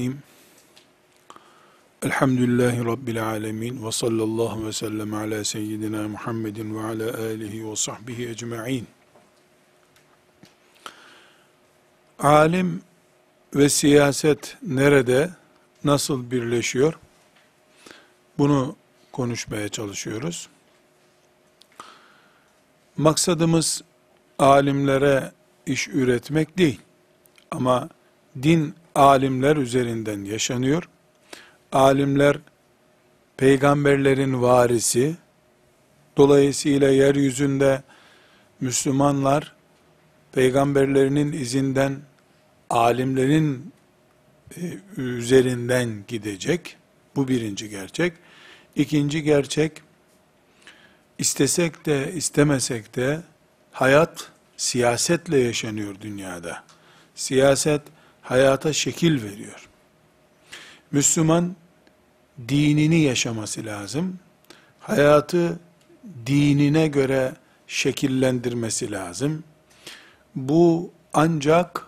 Bismillahirrahmanirrahim. Elhamdülillahi Rabbil alemin ve sallallahu ve sellem ala seyyidina Muhammedin ve ala alihi ve sahbihi ecma'in. Alim ve siyaset nerede, nasıl birleşiyor? Bunu konuşmaya çalışıyoruz. Maksadımız alimlere iş üretmek değil. Ama din alimler üzerinden yaşanıyor. Alimler peygamberlerin varisi. Dolayısıyla yeryüzünde Müslümanlar peygamberlerinin izinden alimlerin e, üzerinden gidecek. Bu birinci gerçek. İkinci gerçek, istesek de istemesek de hayat siyasetle yaşanıyor dünyada. Siyaset hayata şekil veriyor. Müslüman dinini yaşaması lazım. Hayatı dinine göre şekillendirmesi lazım. Bu ancak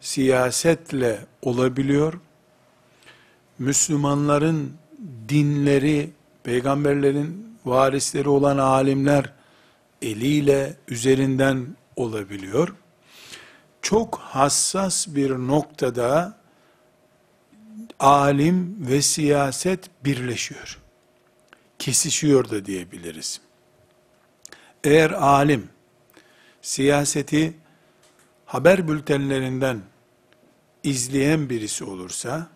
siyasetle olabiliyor. Müslümanların dinleri, peygamberlerin varisleri olan alimler eliyle üzerinden olabiliyor. Çok hassas bir noktada alim ve siyaset birleşiyor. Kesişiyor da diyebiliriz. Eğer alim siyaseti haber bültenlerinden izleyen birisi olursa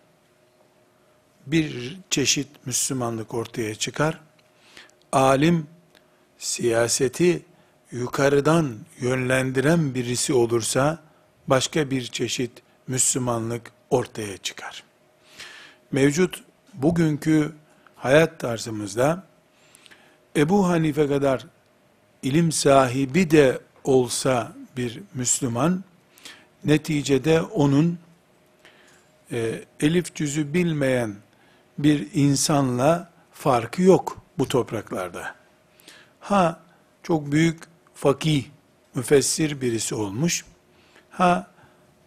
bir çeşit Müslümanlık ortaya çıkar. Alim siyaseti yukarıdan yönlendiren birisi olursa başka bir çeşit Müslümanlık ortaya çıkar. Mevcut bugünkü hayat tarzımızda Ebu Hanife kadar ilim sahibi de olsa bir Müslüman, neticede onun e, elif cüzü bilmeyen bir insanla farkı yok bu topraklarda. Ha çok büyük fakih, müfessir birisi olmuş. Ha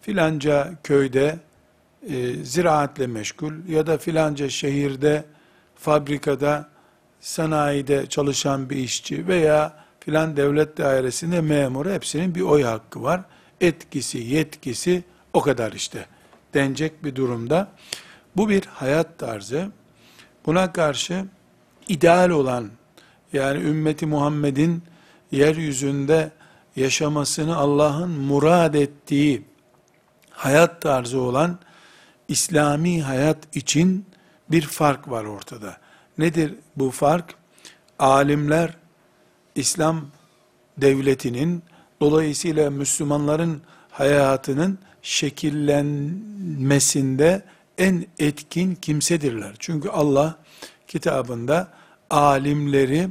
filanca köyde e, ziraatle meşgul ya da filanca şehirde fabrikada sanayide çalışan bir işçi veya filan devlet dairesinde memuru hepsinin bir oy hakkı var. Etkisi, yetkisi o kadar işte denecek bir durumda. Bu bir hayat tarzı. Buna karşı ideal olan yani ümmeti Muhammed'in yeryüzünde yaşamasını Allah'ın murad ettiği hayat tarzı olan İslami hayat için bir fark var ortada. Nedir bu fark? Alimler İslam devletinin dolayısıyla Müslümanların hayatının şekillenmesinde en etkin kimsedirler. Çünkü Allah kitabında alimleri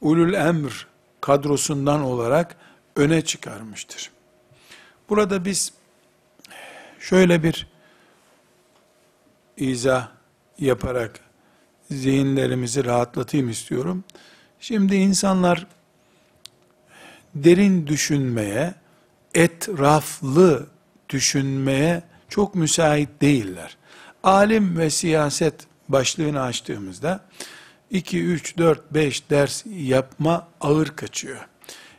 ulul emr kadrosundan olarak öne çıkarmıştır. Burada biz şöyle bir izah yaparak zihinlerimizi rahatlatayım istiyorum. Şimdi insanlar derin düşünmeye, etraflı düşünmeye çok müsait değiller. Alim ve siyaset başlığını açtığımızda 2, 3, 4, 5 ders yapma ağır kaçıyor.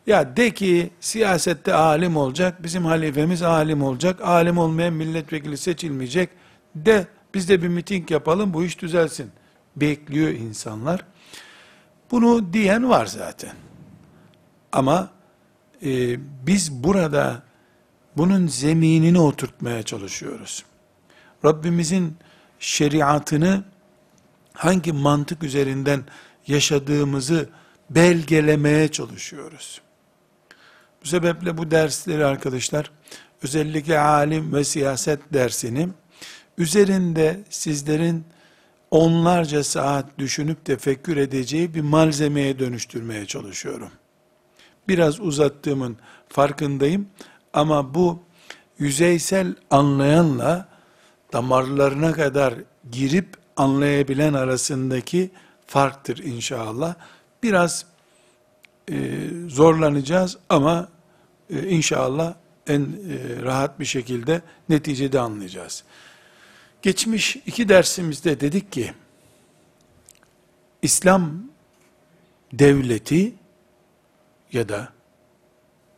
Ya de ki siyasette alim olacak, bizim halifemiz alim olacak, alim olmayan milletvekili seçilmeyecek de biz de bir miting yapalım bu iş düzelsin. Bekliyor insanlar. Bunu diyen var zaten. Ama e, biz burada bunun zeminini oturtmaya çalışıyoruz. Rabbimizin şeriatını hangi mantık üzerinden yaşadığımızı belgelemeye çalışıyoruz. Bu sebeple bu dersleri arkadaşlar, özellikle alim ve siyaset dersini, üzerinde sizlerin onlarca saat düşünüp tefekkür edeceği bir malzemeye dönüştürmeye çalışıyorum. Biraz uzattığımın farkındayım ama bu yüzeysel anlayanla damarlarına kadar girip anlayabilen arasındaki farktır inşallah. Biraz e, zorlanacağız ama e, inşallah en e, rahat bir şekilde neticede anlayacağız. Geçmiş iki dersimizde dedik ki, İslam devleti ya da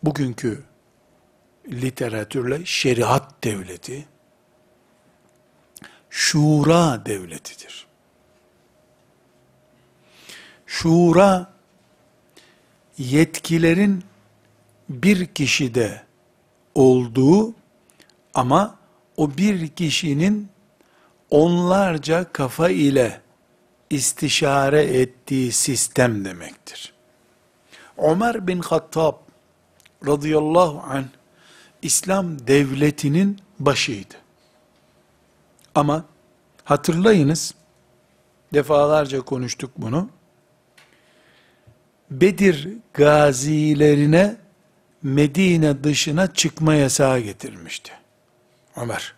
bugünkü literatürle şeriat devleti, şura devletidir. Şura, yetkilerin bir kişide olduğu ama o bir kişinin onlarca kafa ile istişare ettiği sistem demektir. Ömer bin Hattab radıyallahu anh İslam devletinin başıydı. Ama hatırlayınız, defalarca konuştuk bunu. Bedir gazilerine Medine dışına çıkma yasağı getirmişti. Ömer.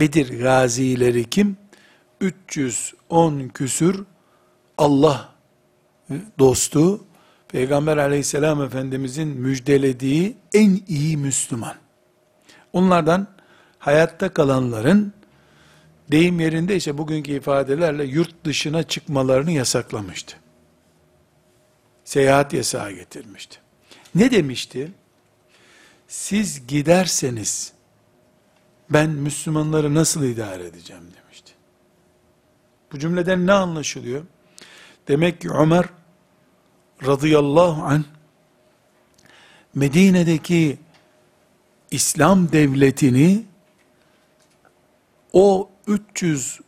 Bedir gazileri kim? 310 küsür Allah dostu, Peygamber aleyhisselam efendimizin müjdelediği en iyi Müslüman. Onlardan hayatta kalanların deyim yerinde ise bugünkü ifadelerle yurt dışına çıkmalarını yasaklamıştı. Seyahat yasağı getirmişti. Ne demişti? Siz giderseniz ben Müslümanları nasıl idare edeceğim demişti. Bu cümleden ne anlaşılıyor? Demek ki Ömer radıyallahu an Medine'deki İslam devletini o 300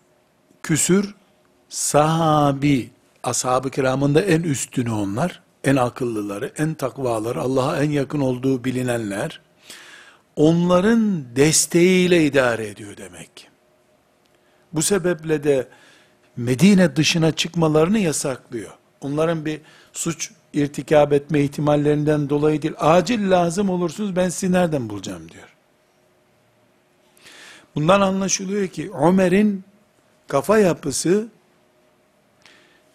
küsür sahabi, ashab-ı kiramın en üstünü onlar, en akıllıları, en takvaları, Allah'a en yakın olduğu bilinenler, onların desteğiyle idare ediyor demek. Bu sebeple de Medine dışına çıkmalarını yasaklıyor. Onların bir suç irtikab etme ihtimallerinden dolayı değil, acil lazım olursunuz ben sizi nereden bulacağım diyor. Bundan anlaşılıyor ki Ömer'in kafa yapısı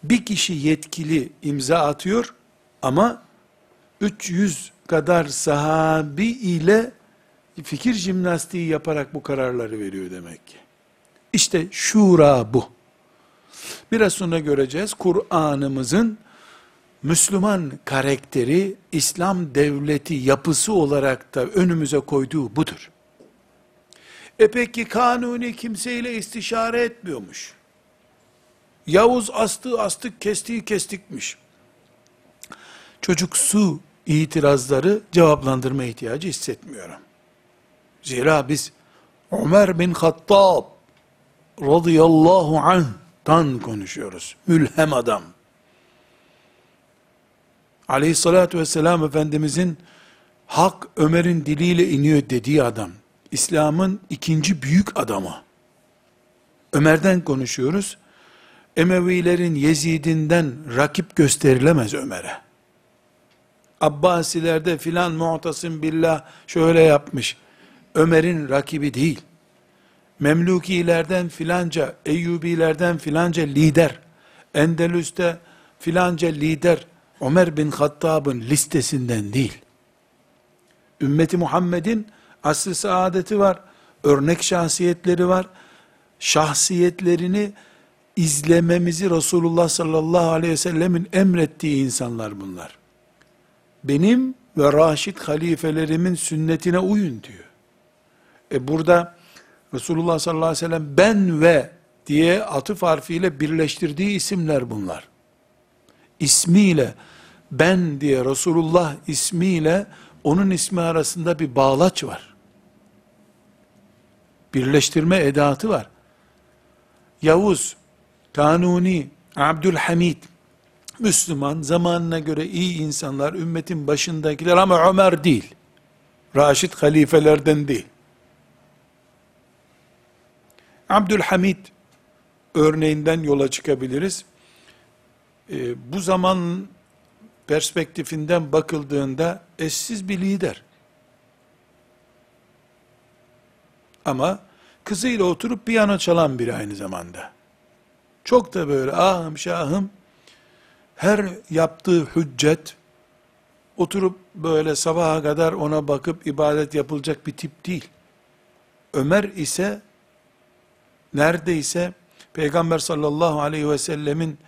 bir kişi yetkili imza atıyor ama 300 kadar sahabi ile fikir jimnastiği yaparak bu kararları veriyor demek ki. İşte şura bu. Biraz sonra göreceğiz Kur'an'ımızın Müslüman karakteri, İslam devleti yapısı olarak da önümüze koyduğu budur. E peki kanuni kimseyle istişare etmiyormuş. Yavuz astığı astık, kestiği kestikmiş. Çocuksu itirazları cevaplandırma ihtiyacı hissetmiyorum. Zira biz Ömer bin Hattab radıyallahu anh'tan konuşuyoruz. Mülhem adam aleyhissalatü vesselam Efendimizin hak Ömer'in diliyle iniyor dediği adam, İslam'ın ikinci büyük adamı. Ömer'den konuşuyoruz. Emevilerin Yezid'inden rakip gösterilemez Ömer'e. Abbasilerde filan muhtasım billah şöyle yapmış. Ömer'in rakibi değil. Memlukilerden filanca, Eyyubilerden filanca lider, Endelüs'te filanca lider, Ömer bin Hattab'ın listesinden değil. Ümmeti Muhammed'in asr-ı saadeti var, örnek şahsiyetleri var. Şahsiyetlerini izlememizi Resulullah sallallahu aleyhi ve sellemin emrettiği insanlar bunlar. Benim ve Raşid halifelerimin sünnetine uyun diyor. E burada Resulullah sallallahu aleyhi ve sellem ben ve diye atıf harfiyle birleştirdiği isimler bunlar. İsmiyle ben diye Resulullah ismiyle onun ismi arasında bir bağlaç var. Birleştirme edatı var. Yavuz, Kanuni, Abdülhamid, Müslüman, zamanına göre iyi insanlar, ümmetin başındakiler ama Ömer değil. Raşid halifelerden değil. Abdülhamid örneğinden yola çıkabiliriz. Ee, bu zaman perspektifinden bakıldığında eşsiz bir lider. Ama kızıyla oturup piyano çalan biri aynı zamanda. Çok da böyle ahım şahım her yaptığı hüccet oturup böyle sabaha kadar ona bakıp ibadet yapılacak bir tip değil. Ömer ise neredeyse Peygamber sallallahu aleyhi ve sellemin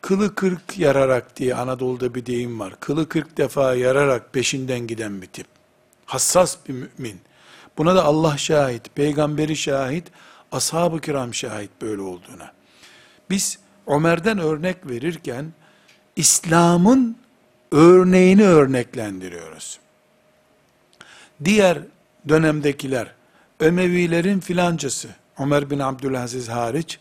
kılı kırk yararak diye Anadolu'da bir deyim var. Kılı kırk defa yararak peşinden giden bir tip. Hassas bir mümin. Buna da Allah şahit, peygamberi şahit, ashab-ı kiram şahit böyle olduğuna. Biz Ömer'den örnek verirken İslam'ın örneğini örneklendiriyoruz. Diğer dönemdekiler Ömevilerin filancası, Ömer bin Abdülaziz hariç,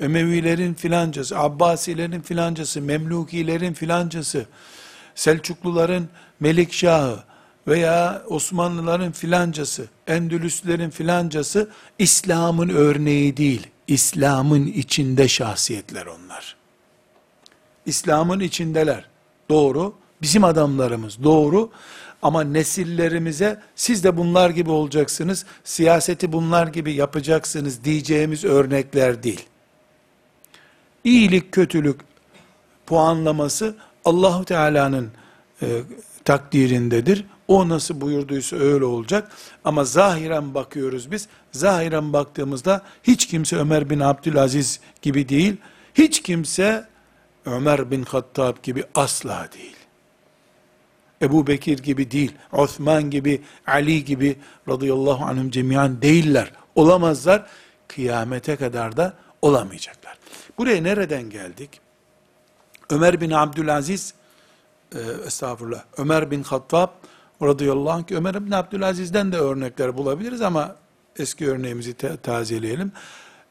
Ömevilerin filancası, Abbasilerin filancası, Memlukilerin filancası, Selçukluların Melikşahı veya Osmanlıların filancası, Endülüslerin filancası İslam'ın örneği değil, İslam'ın içinde şahsiyetler onlar. İslam'ın içindeler. Doğru. Bizim adamlarımız doğru. Ama nesillerimize siz de bunlar gibi olacaksınız, siyaseti bunlar gibi yapacaksınız diyeceğimiz örnekler değil. İyilik, kötülük puanlaması Allahu Teala'nın e, takdirindedir. O nasıl buyurduysa öyle olacak. Ama zahiren bakıyoruz biz. Zahiren baktığımızda hiç kimse Ömer bin Abdülaziz gibi değil. Hiç kimse Ömer bin Hattab gibi asla değil. Ebu Bekir gibi değil, Osman gibi, Ali gibi radıyallahu anhum cemiyan değiller. Olamazlar. Kıyamete kadar da olamayacaklar. Buraya nereden geldik? Ömer bin Abdülaziz, e, estağfurullah, Ömer bin Hattab radıyallahu anh, Ömer bin Abdülaziz'den de örnekler bulabiliriz ama eski örneğimizi te- tazeleyelim.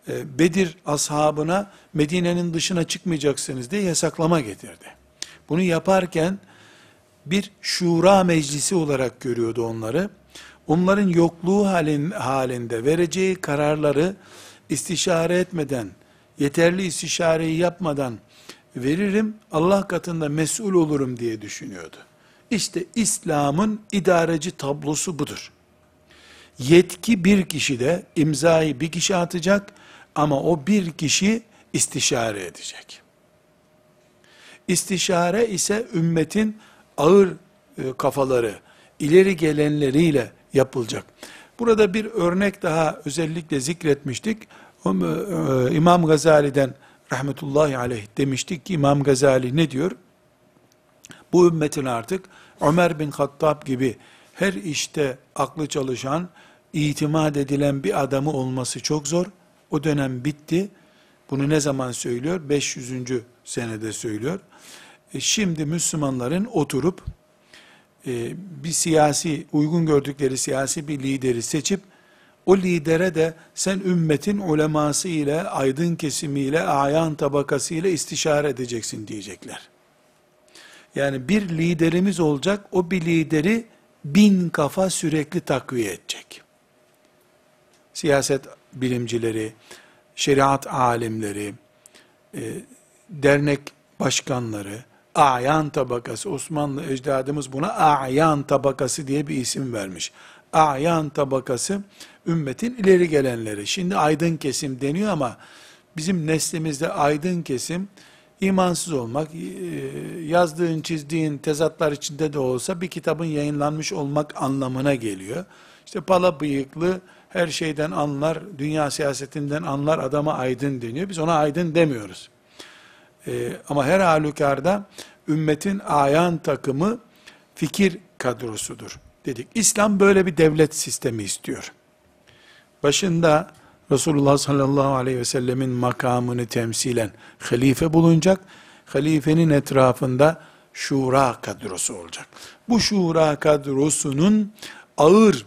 E, Bedir ashabına Medine'nin dışına çıkmayacaksınız diye yasaklama getirdi. Bunu yaparken bir şura meclisi olarak görüyordu onları. Onların yokluğu halin, halinde vereceği kararları istişare etmeden, yeterli istişareyi yapmadan veririm, Allah katında mesul olurum diye düşünüyordu. İşte İslam'ın idareci tablosu budur. Yetki bir kişide, imzayı bir kişi atacak ama o bir kişi istişare edecek. İstişare ise ümmetin ağır e, kafaları, ileri gelenleriyle yapılacak. Burada bir örnek daha özellikle zikretmiştik. E, İmam Gazali'den rahmetullahi aleyh demiştik ki İmam Gazali ne diyor? Bu ümmetin artık Ömer bin Hattab gibi her işte aklı çalışan, itimat edilen bir adamı olması çok zor. O dönem bitti. Bunu ne zaman söylüyor? 500. senede söylüyor. E şimdi Müslümanların oturup e, bir siyasi, uygun gördükleri siyasi bir lideri seçip o lidere de sen ümmetin uleması ile, aydın kesimiyle, ayan tabakası ile istişare edeceksin diyecekler. Yani bir liderimiz olacak, o bir lideri bin kafa sürekli takviye edecek. Siyaset bilimcileri, şeriat alimleri, e, dernek başkanları, ayan tabakası, Osmanlı ecdadımız buna ayan tabakası diye bir isim vermiş. Ayan tabakası, ümmetin ileri gelenleri. Şimdi aydın kesim deniyor ama bizim neslimizde aydın kesim, imansız olmak, e, yazdığın, çizdiğin tezatlar içinde de olsa bir kitabın yayınlanmış olmak anlamına geliyor. İşte pala bıyıklı, her şeyden anlar, dünya siyasetinden anlar adama aydın deniyor. Biz ona aydın demiyoruz. Ee, ama her halükarda ümmetin ayan takımı fikir kadrosudur dedik. İslam böyle bir devlet sistemi istiyor. Başında Resulullah sallallahu aleyhi ve sellemin makamını temsilen halife bulunacak. Halifenin etrafında şura kadrosu olacak. Bu şura kadrosunun ağır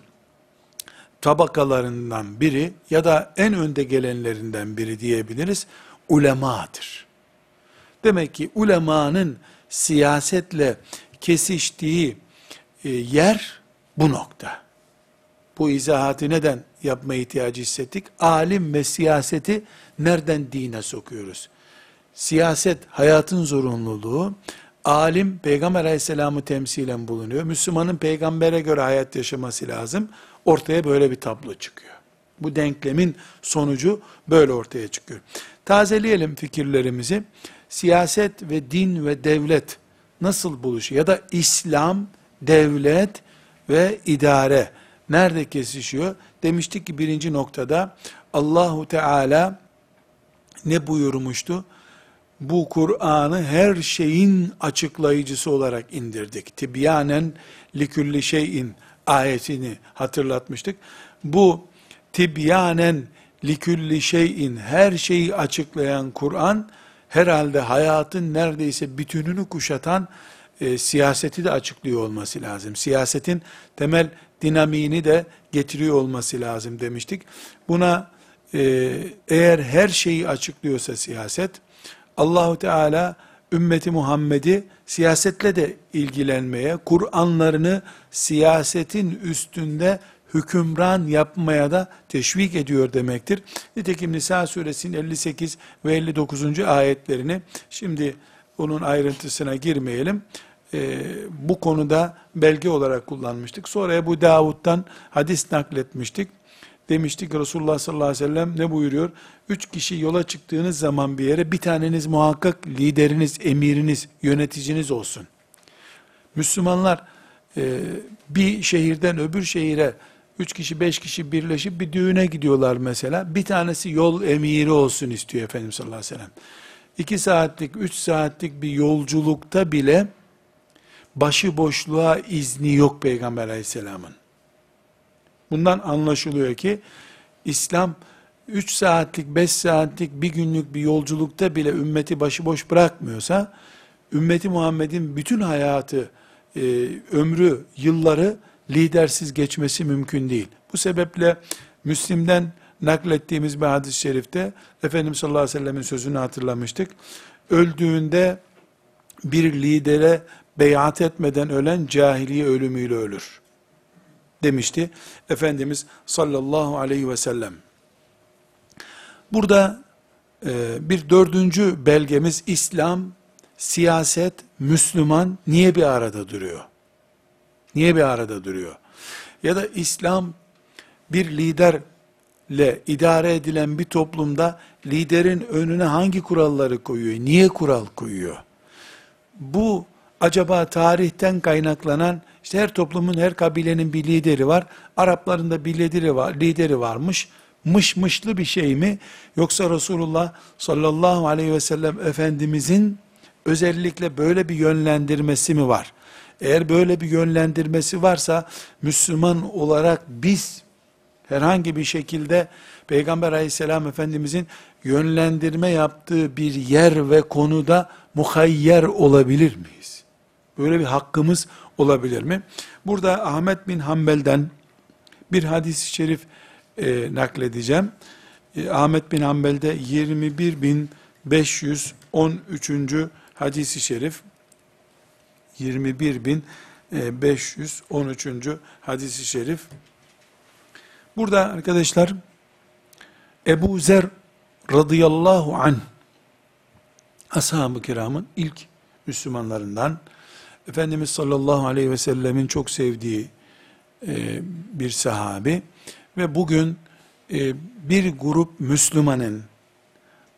tabakalarından biri ya da en önde gelenlerinden biri diyebiliriz, ulemadır. Demek ki ulemanın siyasetle kesiştiği e, yer bu nokta. Bu izahatı neden yapma ihtiyacı hissettik? Alim ve siyaseti nereden dine sokuyoruz? Siyaset hayatın zorunluluğu, alim peygamber aleyhisselamı temsilen bulunuyor. Müslümanın peygambere göre hayat yaşaması lazım. Ortaya böyle bir tablo çıkıyor. Bu denklemin sonucu böyle ortaya çıkıyor. Tazeleyelim fikirlerimizi. Siyaset ve din ve devlet nasıl buluşuyor? Ya da İslam, devlet ve idare nerede kesişiyor? Demiştik ki birinci noktada Allahu Teala ne buyurmuştu? Bu Kur'an'ı her şeyin açıklayıcısı olarak indirdik. Tibyanen likülli şeyin ayetini hatırlatmıştık. Bu tibyanen likülli şeyin her şeyi açıklayan Kur'an herhalde hayatın neredeyse bütününü kuşatan e, siyaseti de açıklıyor olması lazım. Siyasetin temel dinamiğini de getiriyor olması lazım demiştik. Buna e, eğer her şeyi açıklıyorsa siyaset, Allahu Teala ümmeti Muhammed'i siyasetle de ilgilenmeye, Kur'anlarını siyasetin üstünde hükümran yapmaya da teşvik ediyor demektir. Nitekim Nisa suresinin 58 ve 59. ayetlerini şimdi onun ayrıntısına girmeyelim. Ee, bu konuda belge olarak kullanmıştık. Sonra bu Davud'dan hadis nakletmiştik. Demiştik Resulullah sallallahu aleyhi ve sellem ne buyuruyor? Üç kişi yola çıktığınız zaman bir yere bir taneniz muhakkak lideriniz, emiriniz, yöneticiniz olsun. Müslümanlar e, bir şehirden öbür şehire üç kişi, beş kişi birleşip bir düğüne gidiyorlar mesela. Bir tanesi yol emiri olsun istiyor Efendimiz sallallahu aleyhi ve sellem. İki saatlik, üç saatlik bir yolculukta bile başıboşluğa izni yok Peygamber aleyhisselamın. Bundan anlaşılıyor ki İslam 3 saatlik, 5 saatlik bir günlük bir yolculukta bile ümmeti başıboş bırakmıyorsa, ümmeti Muhammed'in bütün hayatı, e, ömrü, yılları lidersiz geçmesi mümkün değil. Bu sebeple Müslim'den naklettiğimiz bir hadis-i şerifte Efendimiz sallallahu aleyhi ve sellemin sözünü hatırlamıştık. Öldüğünde bir lidere beyat etmeden ölen cahiliye ölümüyle ölür. Demişti Efendimiz sallallahu aleyhi ve sellem. Burada e, bir dördüncü belgemiz İslam, siyaset, Müslüman niye bir arada duruyor? Niye bir arada duruyor? Ya da İslam bir liderle idare edilen bir toplumda liderin önüne hangi kuralları koyuyor? Niye kural koyuyor? Bu acaba tarihten kaynaklanan işte her toplumun her kabilenin bir lideri var. Arapların da bir lideri var, lideri varmış. Mış mışlı bir şey mi? Yoksa Resulullah sallallahu aleyhi ve sellem Efendimizin özellikle böyle bir yönlendirmesi mi var? Eğer böyle bir yönlendirmesi varsa Müslüman olarak biz herhangi bir şekilde Peygamber aleyhisselam Efendimizin yönlendirme yaptığı bir yer ve konuda muhayyer olabilir miyiz? Böyle bir hakkımız olabilir mi? Burada Ahmet bin Hanbel'den bir hadis-i şerif e, nakledeceğim. E, Ahmet bin Hanbel'de 21.513. hadisi şerif 21.513. hadisi şerif Burada arkadaşlar Ebu Zer radıyallahu an ashab-ı kiramın ilk Müslümanlarından Efendimiz sallallahu aleyhi ve sellemin çok sevdiği e, bir sahabi ve bugün e, bir grup Müslümanın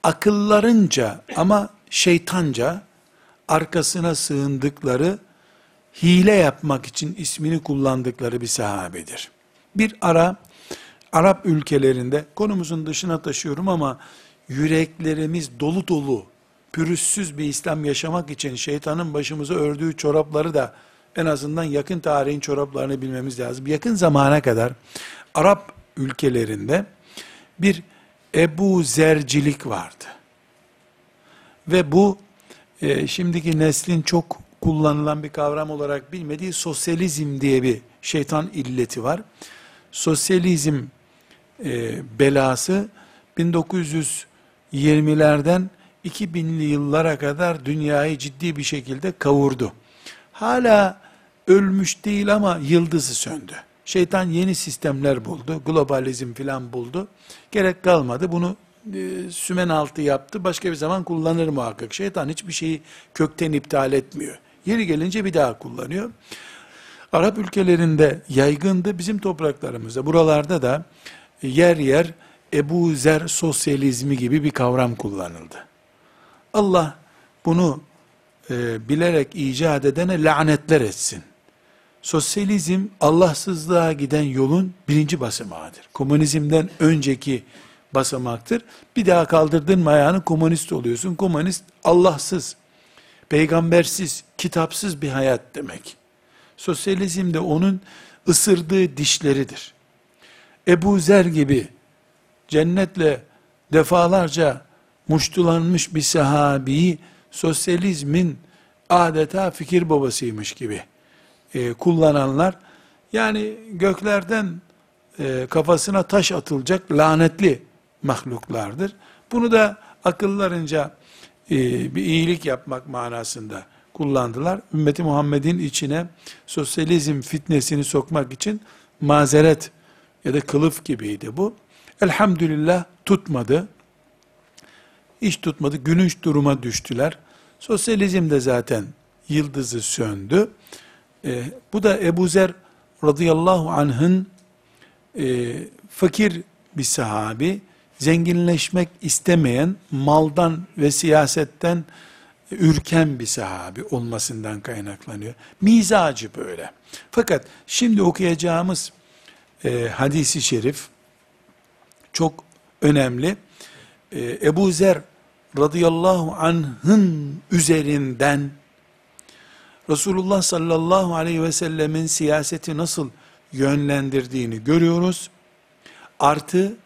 akıllarınca ama şeytanca arkasına sığındıkları hile yapmak için ismini kullandıkları bir sahabedir. Bir ara Arap ülkelerinde konumuzun dışına taşıyorum ama yüreklerimiz dolu dolu pürüzsüz bir İslam yaşamak için şeytanın başımıza ördüğü çorapları da en azından yakın tarihin çoraplarını bilmemiz lazım. Yakın zamana kadar Arap ülkelerinde bir Ebu Zercilik vardı. Ve bu e, şimdiki neslin çok kullanılan bir kavram olarak bilmediği sosyalizm diye bir şeytan illeti var. Sosyalizm e, belası 1920'lerden 2000'li yıllara kadar dünyayı ciddi bir şekilde kavurdu. Hala ölmüş değil ama yıldızı söndü. Şeytan yeni sistemler buldu, globalizm filan buldu. Gerek kalmadı. Bunu e, sümen altı yaptı. Başka bir zaman kullanır muhakkak. Şeytan hiçbir şeyi kökten iptal etmiyor. Yeri gelince bir daha kullanıyor. Arap ülkelerinde yaygındı. Bizim topraklarımızda, buralarda da yer yer Ebu Zer sosyalizmi gibi bir kavram kullanıldı. Allah bunu e, bilerek icat edene lanetler etsin. Sosyalizm Allahsızlığa giden yolun birinci basamağıdır. Komünizmden önceki basamaktır. Bir daha kaldırdın mı ayağını komünist oluyorsun. Komünist Allahsız, peygambersiz, kitapsız bir hayat demek. Sosyalizm de onun ısırdığı dişleridir. Ebu Zer gibi cennetle defalarca muştulanmış bir sahabiyi sosyalizmin adeta fikir babasıymış gibi e, kullananlar, yani göklerden e, kafasına taş atılacak lanetli mahluklardır. Bunu da akıllarınca e, bir iyilik yapmak manasında kullandılar. Ümmeti Muhammed'in içine sosyalizm fitnesini sokmak için mazeret ya da kılıf gibiydi bu. Elhamdülillah tutmadı. İş tutmadı. Günüş duruma düştüler. Sosyalizm de zaten yıldızı söndü. E, bu da Ebu Zer radıyallahu anh'ın e, fakir bir sahabi, zenginleşmek istemeyen, maldan ve siyasetten ürken bir sahabi olmasından kaynaklanıyor. Mizacı böyle. Fakat şimdi okuyacağımız e, hadisi şerif çok önemli. E, Ebu Zer radıyallahu anh'ın üzerinden Resulullah sallallahu aleyhi ve sellemin siyaseti nasıl yönlendirdiğini görüyoruz. Artı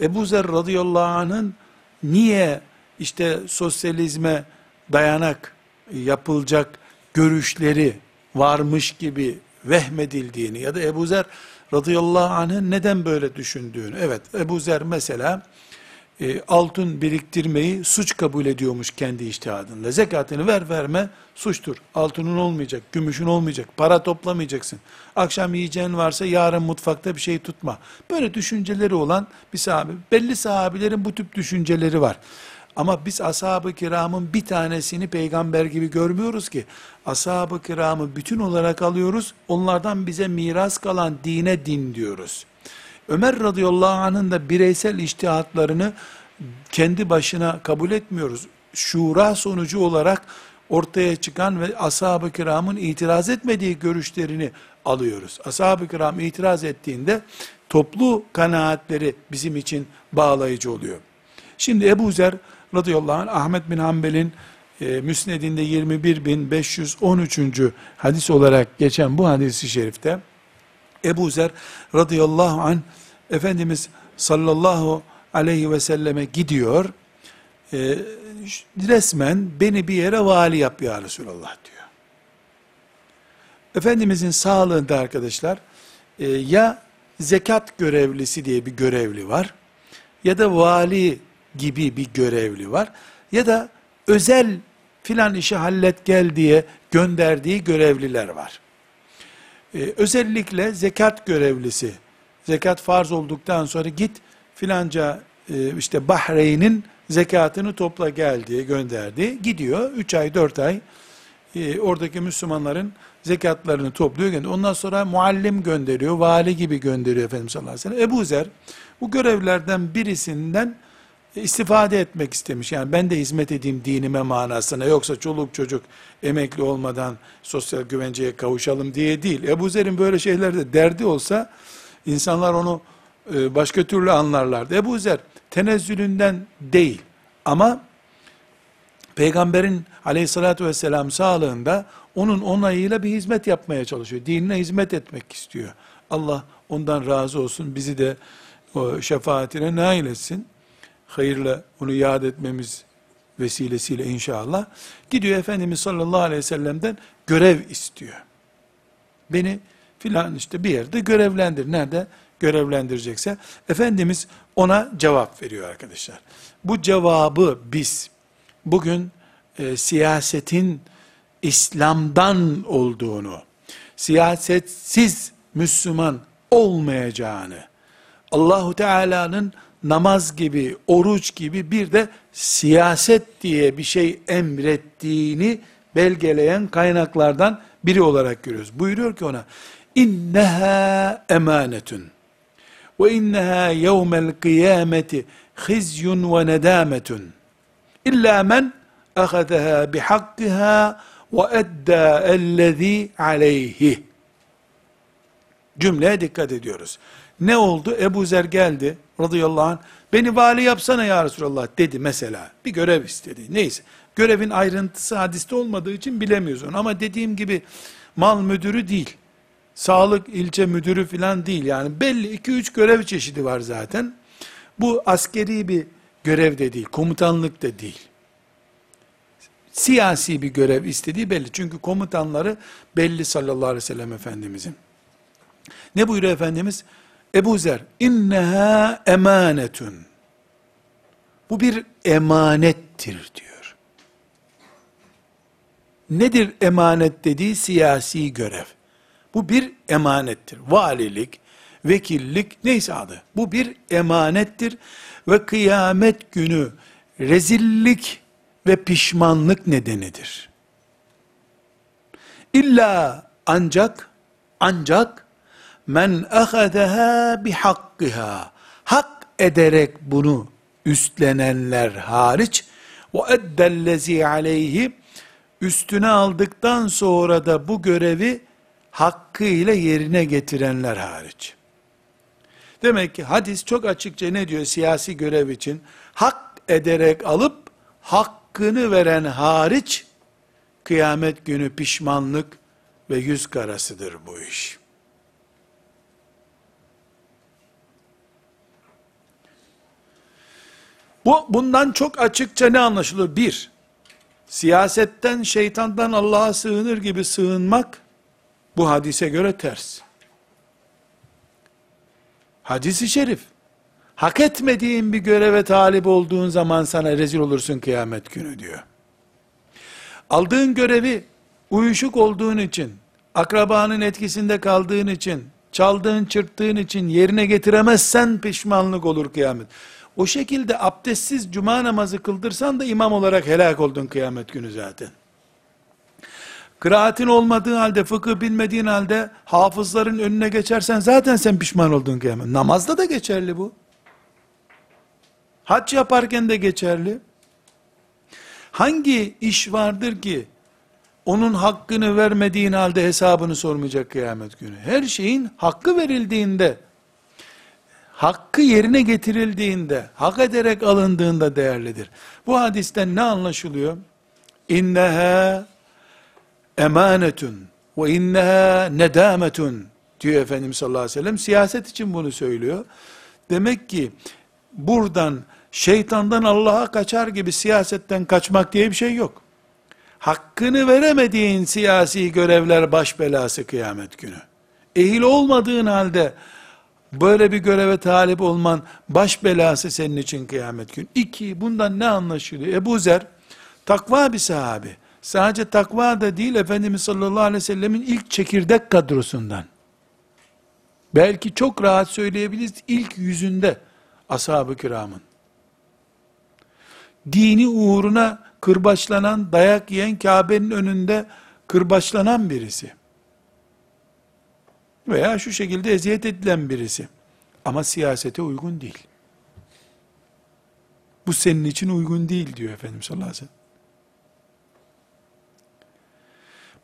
Ebu Zer radıyallahu anh'ın niye işte sosyalizme dayanak yapılacak görüşleri varmış gibi vehmedildiğini ya da Ebu Zer radıyallahu anh'ın neden böyle düşündüğünü. Evet Ebu Zer mesela e, altın biriktirmeyi suç kabul ediyormuş kendi iştihadında. Zekatını ver verme suçtur. Altının olmayacak, gümüşün olmayacak, para toplamayacaksın. Akşam yiyeceğin varsa yarın mutfakta bir şey tutma. Böyle düşünceleri olan bir sahabe. Belli sahabilerin bu tip düşünceleri var. Ama biz ashab-ı kiramın bir tanesini peygamber gibi görmüyoruz ki. Ashab-ı kiramı bütün olarak alıyoruz. Onlardan bize miras kalan dine din diyoruz. Ömer radıyallahu anh'ın da bireysel iştihatlarını kendi başına kabul etmiyoruz. Şura sonucu olarak ortaya çıkan ve ashab-ı kiramın itiraz etmediği görüşlerini alıyoruz. Ashab-ı kiram itiraz ettiğinde toplu kanaatleri bizim için bağlayıcı oluyor. Şimdi Ebu Zer radıyallahu anh Ahmet bin Hanbel'in e, Müsned'inde 21.513. hadis olarak geçen bu hadisi şerifte Ebu Zer radıyallahu anh Efendimiz sallallahu aleyhi ve selleme gidiyor. E, resmen beni bir yere vali yap ya Resulallah diyor. Efendimizin sağlığında arkadaşlar e, ya zekat görevlisi diye bir görevli var ya da vali gibi bir görevli var ya da özel filan işi hallet gel diye gönderdiği görevliler var. Ee, özellikle zekat görevlisi, zekat farz olduktan sonra git filanca e, işte Bahreyn'in zekatını topla gel diye gönderdi. Gidiyor 3 ay 4 ay e, oradaki Müslümanların zekatlarını topluyor. Ondan sonra muallim gönderiyor, vali gibi gönderiyor Efendimiz sallallahu aleyhi ve sellem. Ebu Zer bu görevlerden birisinden istifade etmek istemiş. Yani ben de hizmet edeyim dinime manasına. Yoksa çoluk çocuk emekli olmadan sosyal güvenceye kavuşalım diye değil. Ebu Zer'in böyle şeylerde derdi olsa insanlar onu e, başka türlü anlarlardı. Ebu Zer tenezzülünden değil ama peygamberin aleyhissalatü vesselam sağlığında onun onayıyla bir hizmet yapmaya çalışıyor. Dinine hizmet etmek istiyor. Allah ondan razı olsun. Bizi de o şefaatine nail etsin hayırla onu yad etmemiz vesilesiyle inşallah gidiyor Efendimiz sallallahu aleyhi ve sellem'den görev istiyor. Beni filan işte bir yerde görevlendir. Nerede görevlendirecekse Efendimiz ona cevap veriyor arkadaşlar. Bu cevabı biz bugün e, siyasetin İslam'dan olduğunu, siyasetsiz Müslüman olmayacağını, Allahu Teala'nın namaz gibi, oruç gibi bir de siyaset diye bir şey emrettiğini belgeleyen kaynaklardan biri olarak görüyoruz. Buyuruyor ki ona, inneha emanetun ve inneha yevmel kıyameti khizyun ve nedametun illa men ahadeha bihakkiha ve edda ellezî aleyhi Cümleye dikkat ediyoruz. Ne oldu? Ebu Zer geldi radıyallahu anh. Beni vali yapsana ya Resulallah dedi mesela. Bir görev istedi. Neyse. Görevin ayrıntısı hadiste olmadığı için bilemiyoruz onu. Ama dediğim gibi mal müdürü değil. Sağlık ilçe müdürü falan değil. Yani belli 2-3 görev çeşidi var zaten. Bu askeri bir görev de değil. Komutanlık da değil. Siyasi bir görev istediği belli. Çünkü komutanları belli sallallahu aleyhi ve sellem Efendimizin. Ne buyuruyor Efendimiz? Ebu Zer, inneha emanetun. Bu bir emanettir diyor. Nedir emanet dediği siyasi görev. Bu bir emanettir. Valilik, vekillik neyse adı. Bu bir emanettir ve kıyamet günü rezillik ve pişmanlık nedenidir. İlla ancak ancak men ahadeha bi hakkiha hak ederek bunu üstlenenler hariç ve eddellezi aleyhi üstüne aldıktan sonra da bu görevi hakkıyla yerine getirenler hariç. Demek ki hadis çok açıkça ne diyor siyasi görev için? Hak ederek alıp hakkını veren hariç kıyamet günü pişmanlık ve yüz karasıdır bu iş. Bu, bundan çok açıkça ne anlaşılır? Bir, siyasetten, şeytandan Allah'a sığınır gibi sığınmak, bu hadise göre ters. Hadisi şerif. Hak etmediğin bir göreve talip olduğun zaman sana rezil olursun kıyamet günü diyor. Aldığın görevi uyuşuk olduğun için, akrabanın etkisinde kaldığın için, çaldığın çırptığın için yerine getiremezsen pişmanlık olur kıyamet. O şekilde abdestsiz cuma namazı kıldırsan da imam olarak helak oldun kıyamet günü zaten. Kıraatin olmadığı halde, fıkıh bilmediğin halde hafızların önüne geçersen zaten sen pişman oldun kıyamet. Namazda da geçerli bu. Hac yaparken de geçerli. Hangi iş vardır ki onun hakkını vermediğin halde hesabını sormayacak kıyamet günü? Her şeyin hakkı verildiğinde, hakkı yerine getirildiğinde, hak ederek alındığında değerlidir. Bu hadisten ne anlaşılıyor? İnneha emanetun ve inneha nedametun diyor Efendimiz sallallahu aleyhi ve sellem. Siyaset için bunu söylüyor. Demek ki buradan şeytandan Allah'a kaçar gibi siyasetten kaçmak diye bir şey yok. Hakkını veremediğin siyasi görevler baş belası kıyamet günü. Ehil olmadığın halde böyle bir göreve talip olman baş belası senin için kıyamet günü. İki, bundan ne anlaşılıyor? Ebu Zer, takva bir sahabi. Sadece takva da değil, Efendimiz sallallahu aleyhi ve sellemin ilk çekirdek kadrosundan. Belki çok rahat söyleyebiliriz, ilk yüzünde ashab-ı kiramın. Dini uğruna kırbaçlanan, dayak yiyen, Kabe'nin önünde kırbaçlanan birisi. Veya şu şekilde eziyet edilen birisi. Ama siyasete uygun değil. Bu senin için uygun değil diyor Efendimiz sallallahu aleyhi ve sellem.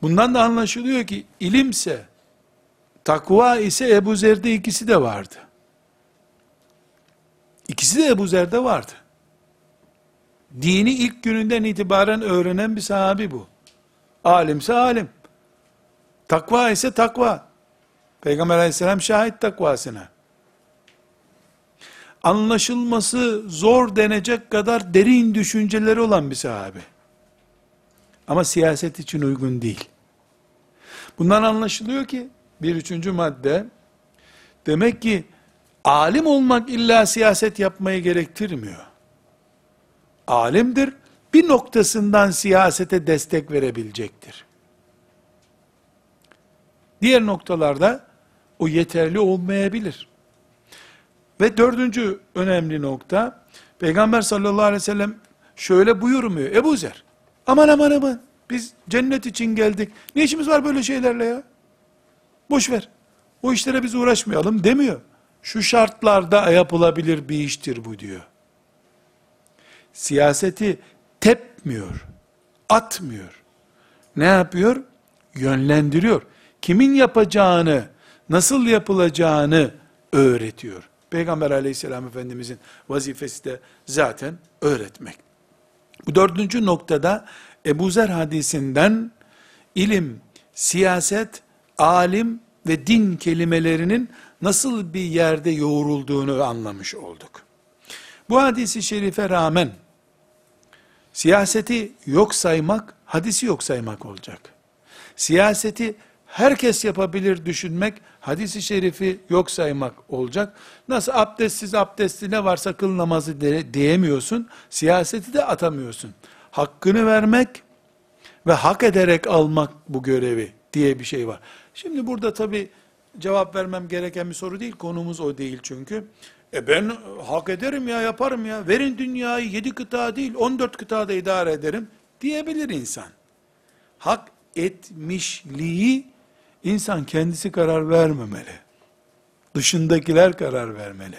Bundan da anlaşılıyor ki ilimse, takva ise Ebu Zer'de ikisi de vardı. İkisi de Ebu Zer'de vardı. Dini ilk gününden itibaren öğrenen bir sahabi bu. Alimse alim. Takva ise takva. Peygamber aleyhisselam şahit takvasına. Anlaşılması zor denecek kadar derin düşünceleri olan bir sahabi. Ama siyaset için uygun değil. Bundan anlaşılıyor ki bir üçüncü madde demek ki alim olmak illa siyaset yapmayı gerektirmiyor. Alimdir, bir noktasından siyasete destek verebilecektir. Diğer noktalarda o yeterli olmayabilir. Ve dördüncü önemli nokta, Peygamber sallallahu aleyhi ve sellem şöyle buyurmuyor. Ebu Zer, aman aman aman, biz cennet için geldik. Ne işimiz var böyle şeylerle ya? Boş ver. O işlere biz uğraşmayalım demiyor. Şu şartlarda yapılabilir bir iştir bu diyor. Siyaseti tepmiyor, atmıyor. Ne yapıyor? Yönlendiriyor. Kimin yapacağını nasıl yapılacağını öğretiyor. Peygamber aleyhisselam efendimizin vazifesi de zaten öğretmek. Bu dördüncü noktada Ebu Zer hadisinden ilim, siyaset, alim ve din kelimelerinin nasıl bir yerde yoğrulduğunu anlamış olduk. Bu hadisi şerife rağmen siyaseti yok saymak, hadisi yok saymak olacak. Siyaseti herkes yapabilir düşünmek, hadisi şerifi yok saymak olacak. Nasıl abdestsiz abdestli ne varsa kıl namazı de, diyemiyorsun, siyaseti de atamıyorsun. Hakkını vermek ve hak ederek almak bu görevi diye bir şey var. Şimdi burada tabi cevap vermem gereken bir soru değil, konumuz o değil çünkü. E ben hak ederim ya yaparım ya, verin dünyayı yedi kıta değil, on dört kıtada idare ederim diyebilir insan. Hak etmişliği insan kendisi karar vermemeli. Dışındakiler karar vermeli.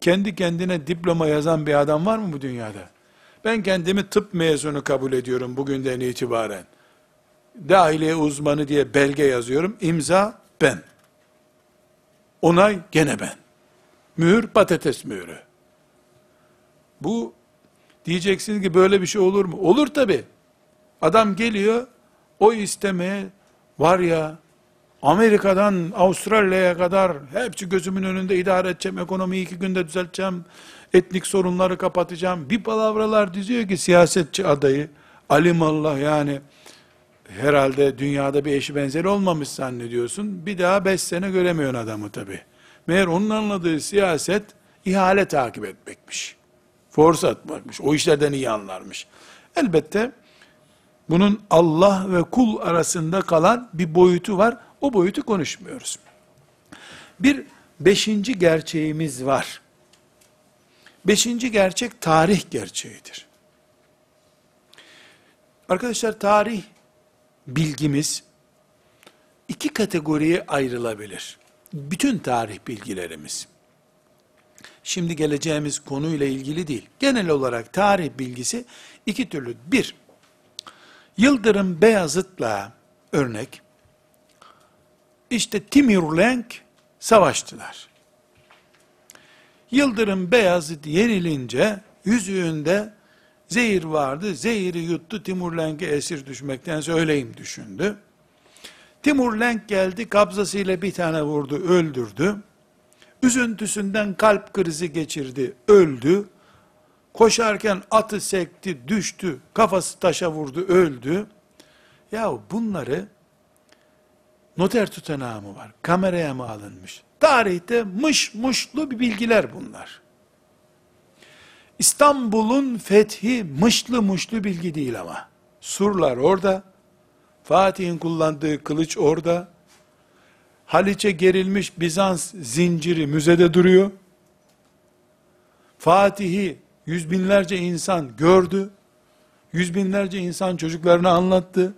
Kendi kendine diploma yazan bir adam var mı bu dünyada? Ben kendimi tıp mezunu kabul ediyorum bugünden itibaren. Dahiliye uzmanı diye belge yazıyorum. İmza ben. Onay gene ben. Mühür patates mühürü. Bu diyeceksiniz ki böyle bir şey olur mu? Olur tabi. Adam geliyor o istemeye var ya Amerika'dan Avustralya'ya kadar hepsi gözümün önünde idare edeceğim, ekonomiyi iki günde düzelteceğim, etnik sorunları kapatacağım. Bir palavralar diziyor ki siyasetçi adayı, alimallah yani herhalde dünyada bir eşi benzeri olmamış zannediyorsun. Bir daha beş sene göremiyorsun adamı tabi. Meğer onun anladığı siyaset ihale takip etmekmiş. Force atmakmış. O işlerden iyi anlarmış. Elbette bunun Allah ve kul arasında kalan bir boyutu var. O boyutu konuşmuyoruz. Bir beşinci gerçeğimiz var. Beşinci gerçek tarih gerçeğidir. Arkadaşlar tarih bilgimiz iki kategoriye ayrılabilir. Bütün tarih bilgilerimiz. Şimdi geleceğimiz konuyla ilgili değil. Genel olarak tarih bilgisi iki türlü. Bir, Yıldırım Beyazıt'la örnek, işte Timurlenk savaştılar. Yıldırım Beyazıt yenilince yüzüğünde zehir vardı. Zehiri yuttu Timurlenk'e esir düşmekten söyleyeyim düşündü. Timurlenk geldi kabzasıyla bir tane vurdu öldürdü. Üzüntüsünden kalp krizi geçirdi öldü. Koşarken atı sekti düştü kafası taşa vurdu öldü. Ya bunları noter tutanağı mı var? Kameraya mı alınmış? Tarihte mış mışlı bir bilgiler bunlar. İstanbul'un fethi mışlı mışlı bilgi değil ama. Surlar orada, Fatih'in kullandığı kılıç orada, Haliç'e gerilmiş Bizans zinciri müzede duruyor. Fatih'i yüz binlerce insan gördü. Yüz binlerce insan çocuklarına anlattı.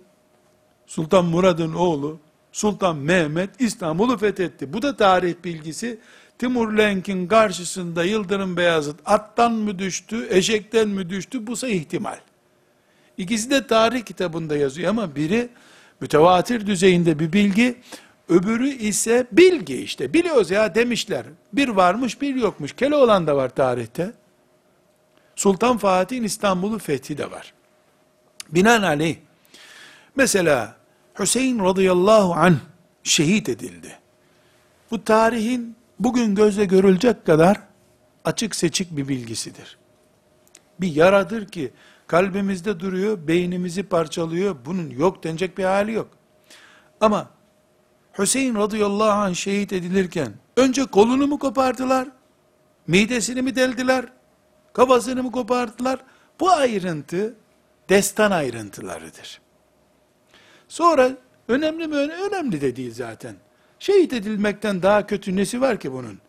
Sultan Murad'ın oğlu Sultan Mehmet İstanbul'u fethetti. Bu da tarih bilgisi. Timur Lenk'in karşısında Yıldırım Beyazıt attan mı düştü, eşekten mi düştü? Busa ihtimal. İkisi de tarih kitabında yazıyor ama biri mütevatir düzeyinde bir bilgi, öbürü ise bilgi işte. Biliyoruz ya demişler. Bir varmış bir yokmuş. Keloğlan da var tarihte. Sultan Fatih'in İstanbul'u fethi de var. Binaenaleyh, mesela Hüseyin radıyallahu anh şehit edildi. Bu tarihin bugün gözle görülecek kadar açık seçik bir bilgisidir. Bir yaradır ki kalbimizde duruyor, beynimizi parçalıyor, bunun yok denecek bir hali yok. Ama Hüseyin radıyallahu anh şehit edilirken önce kolunu mu kopardılar, midesini mi deldiler, kafasını mı kopardılar? Bu ayrıntı destan ayrıntılarıdır. Sonra önemli mi? Önemli de değil zaten. Şehit edilmekten daha kötü nesi var ki bunun?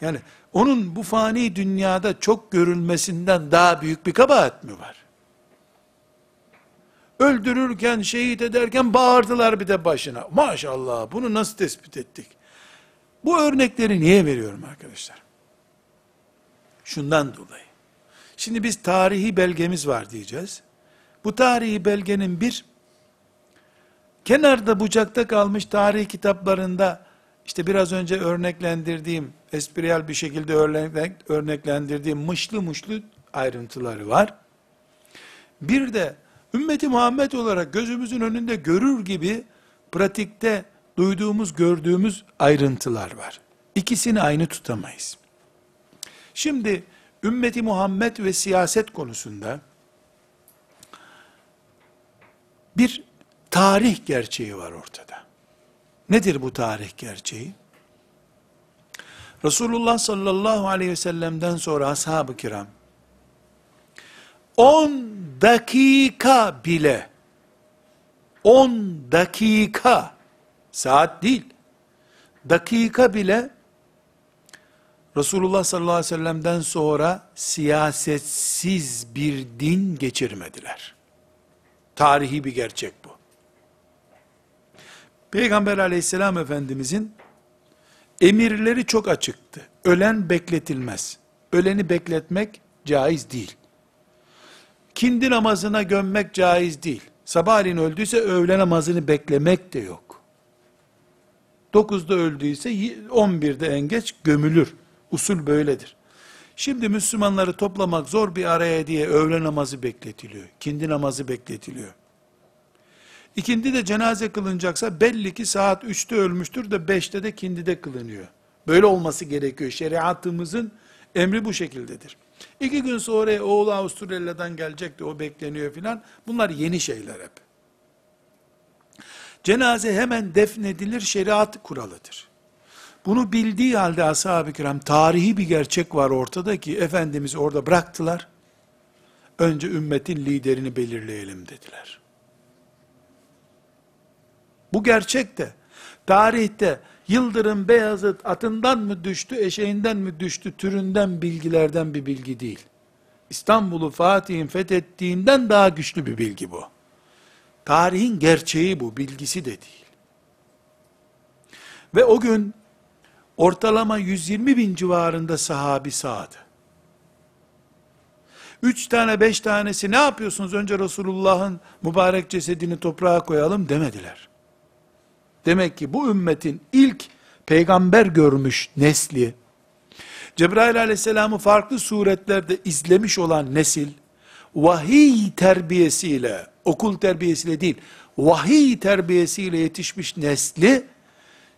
Yani onun bu fani dünyada çok görülmesinden daha büyük bir kabahat mi var? Öldürürken, şehit ederken bağırdılar bir de başına. Maşallah bunu nasıl tespit ettik? Bu örnekleri niye veriyorum arkadaşlar? Şundan dolayı. Şimdi biz tarihi belgemiz var diyeceğiz. Bu tarihi belgenin bir kenarda bucakta kalmış tarih kitaplarında işte biraz önce örneklendirdiğim, espriyel bir şekilde örneklendirdiğim mışlı mışlı ayrıntıları var. Bir de ümmeti Muhammed olarak gözümüzün önünde görür gibi pratikte duyduğumuz, gördüğümüz ayrıntılar var. İkisini aynı tutamayız. Şimdi ümmeti Muhammed ve siyaset konusunda bir tarih gerçeği var ortada. Nedir bu tarih gerçeği? Resulullah sallallahu aleyhi ve sellem'den sonra ashab-ı kiram 10 dakika bile 10 dakika saat değil dakika bile Resulullah sallallahu aleyhi ve sellem'den sonra siyasetsiz bir din geçirmediler. Tarihi bir gerçek. Peygamber aleyhisselam efendimizin emirleri çok açıktı. Ölen bekletilmez. Öleni bekletmek caiz değil. Kindi namazına gömmek caiz değil. Sabahleyin öldüyse öğle namazını beklemek de yok. 9'da öldüyse 11'de en geç gömülür. Usul böyledir. Şimdi Müslümanları toplamak zor bir araya diye öğle namazı bekletiliyor. Kindi namazı bekletiliyor. İkindi de cenaze kılınacaksa belli ki saat 3'te ölmüştür de 5'te de kindide kılınıyor. Böyle olması gerekiyor. Şeriatımızın emri bu şekildedir. İki gün sonra oğlu Avustralya'dan gelecek de o bekleniyor filan. Bunlar yeni şeyler hep. Cenaze hemen defnedilir şeriat kuralıdır. Bunu bildiği halde ashab-ı kiram tarihi bir gerçek var ortada ki Efendimiz orada bıraktılar. Önce ümmetin liderini belirleyelim dediler. Bu gerçek de tarihte Yıldırım Beyazıt atından mı düştü, eşeğinden mi düştü türünden bilgilerden bir bilgi değil. İstanbul'u Fatih'in fethettiğinden daha güçlü bir bilgi bu. Tarihin gerçeği bu, bilgisi de değil. Ve o gün ortalama 120 bin civarında sahabi sağdı. Üç tane beş tanesi ne yapıyorsunuz önce Resulullah'ın mübarek cesedini toprağa koyalım demediler. Demek ki bu ümmetin ilk peygamber görmüş nesli, Cebrail aleyhisselamı farklı suretlerde izlemiş olan nesil, vahiy terbiyesiyle, okul terbiyesiyle değil, vahiy terbiyesiyle yetişmiş nesli,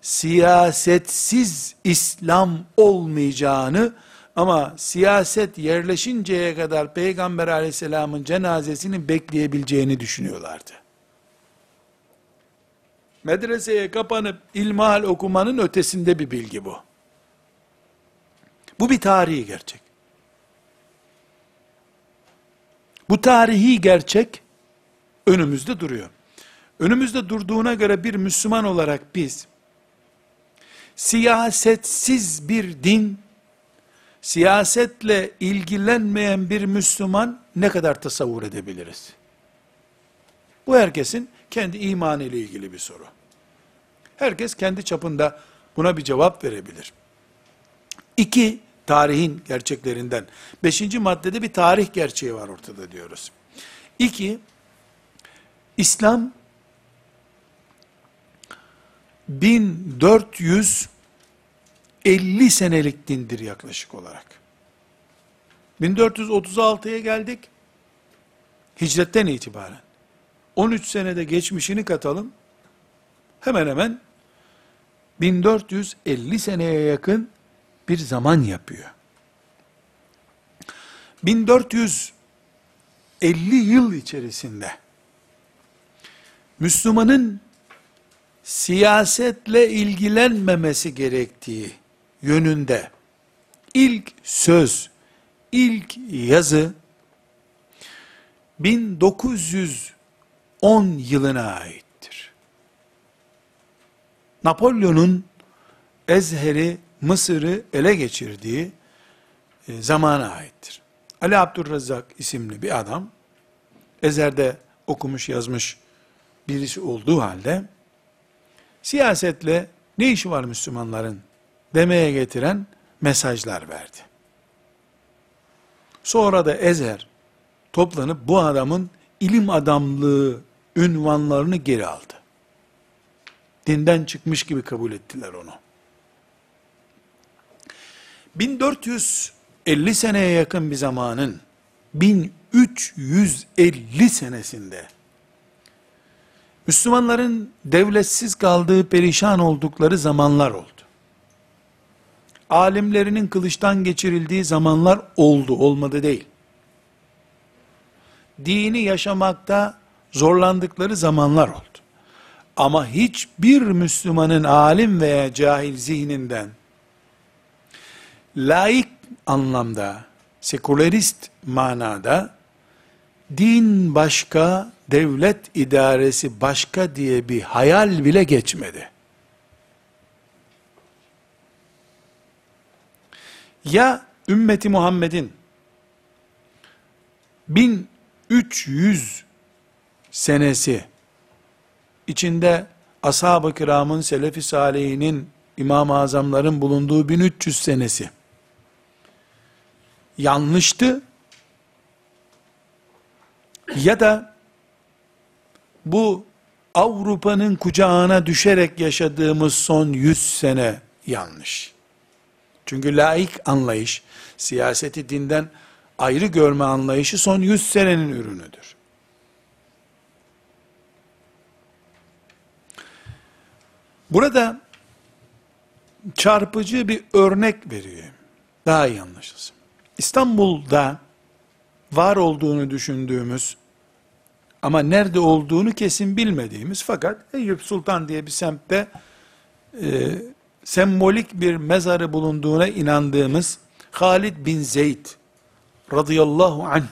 siyasetsiz İslam olmayacağını, ama siyaset yerleşinceye kadar Peygamber aleyhisselamın cenazesini bekleyebileceğini düşünüyorlardı medreseye kapanıp ilmihal okumanın ötesinde bir bilgi bu. Bu bir tarihi gerçek. Bu tarihi gerçek önümüzde duruyor. Önümüzde durduğuna göre bir Müslüman olarak biz siyasetsiz bir din, siyasetle ilgilenmeyen bir Müslüman ne kadar tasavvur edebiliriz? Bu herkesin kendi imanı ile ilgili bir soru. Herkes kendi çapında buna bir cevap verebilir. İki, tarihin gerçeklerinden. Beşinci maddede bir tarih gerçeği var ortada diyoruz. İki, İslam 1450 senelik dindir yaklaşık olarak. 1436'ya geldik. Hicretten itibaren. 13 senede geçmişini katalım, hemen hemen 1450 seneye yakın bir zaman yapıyor. 1450 yıl içerisinde Müslümanın siyasetle ilgilenmemesi gerektiği yönünde ilk söz, ilk yazı 1900 10 yılına aittir. Napolyon'un Ezher'i, Mısır'ı ele geçirdiği e, zamana aittir. Ali Abdurrazzak isimli bir adam, Ezher'de okumuş yazmış birisi olduğu halde, siyasetle ne işi var Müslümanların demeye getiren mesajlar verdi. Sonra da Ezher toplanıp bu adamın ilim adamlığı ünvanlarını geri aldı. Dinden çıkmış gibi kabul ettiler onu. 1450 seneye yakın bir zamanın 1350 senesinde Müslümanların devletsiz kaldığı, perişan oldukları zamanlar oldu. Alimlerinin kılıçtan geçirildiği zamanlar oldu, olmadı değil. Dini yaşamakta zorlandıkları zamanlar oldu. Ama hiçbir Müslümanın alim veya cahil zihninden laik anlamda, sekülerist manada din başka, devlet idaresi başka diye bir hayal bile geçmedi. Ya ümmeti Muhammed'in 1300 senesi içinde ashab-ı kiramın, selefi salihinin, İmam-ı Azamların bulunduğu 1300 senesi yanlıştı ya da bu Avrupa'nın kucağına düşerek yaşadığımız son 100 sene yanlış. Çünkü laik anlayış, siyaseti dinden ayrı görme anlayışı son 100 senenin ürünüdür. Burada çarpıcı bir örnek veriyor. Daha iyi anlaşılsın. İstanbul'da var olduğunu düşündüğümüz ama nerede olduğunu kesin bilmediğimiz fakat Eyüp Sultan diye bir semtte e, sembolik bir mezarı bulunduğuna inandığımız Halid bin Zeyd radıyallahu anh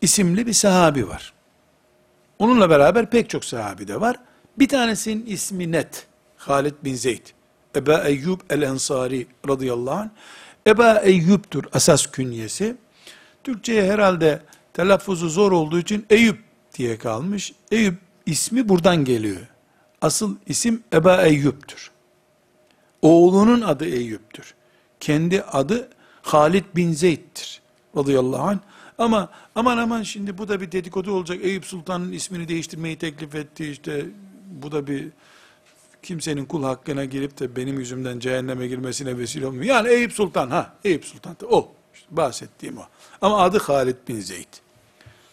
isimli bir sahabi var. Onunla beraber pek çok sahabi de var. Bir tanesinin ismi net. Halid bin Zeyd. Eba Eyyub el-Ensari radıyallahu anh. Eba Eyyub'tur asas künyesi. Türkçe'ye herhalde telaffuzu zor olduğu için Eyüp diye kalmış. Eyüp ismi buradan geliyor. Asıl isim Eba Eyyub'tur. Oğlunun adı Eyüp'tür. Kendi adı Halid bin Zeyd'tir. Radıyallahu anh. Ama aman aman şimdi bu da bir dedikodu olacak. Eyüp Sultan'ın ismini değiştirmeyi teklif etti. İşte bu da bir kimsenin kul hakkına girip de benim yüzümden cehenneme girmesine vesile olmuyor. Yani Eyüp Sultan ha Eyüp Sultan o işte bahsettiğim o. Ama adı Halid bin Zeyd.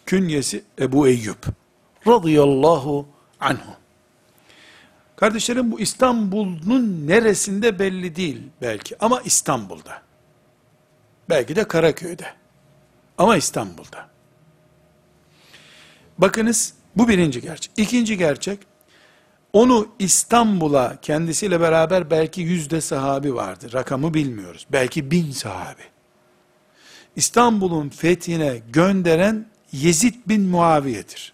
Künyesi Ebu Eyyub. Radıyallahu anhu. Kardeşlerim bu İstanbul'un neresinde belli değil belki ama İstanbul'da. Belki de Karaköy'de. Ama İstanbul'da. Bakınız bu birinci gerçek. İkinci gerçek onu İstanbul'a kendisiyle beraber belki yüzde sahabi vardı. Rakamı bilmiyoruz. Belki bin sahabi. İstanbul'un fethine gönderen Yezid bin Muaviye'dir.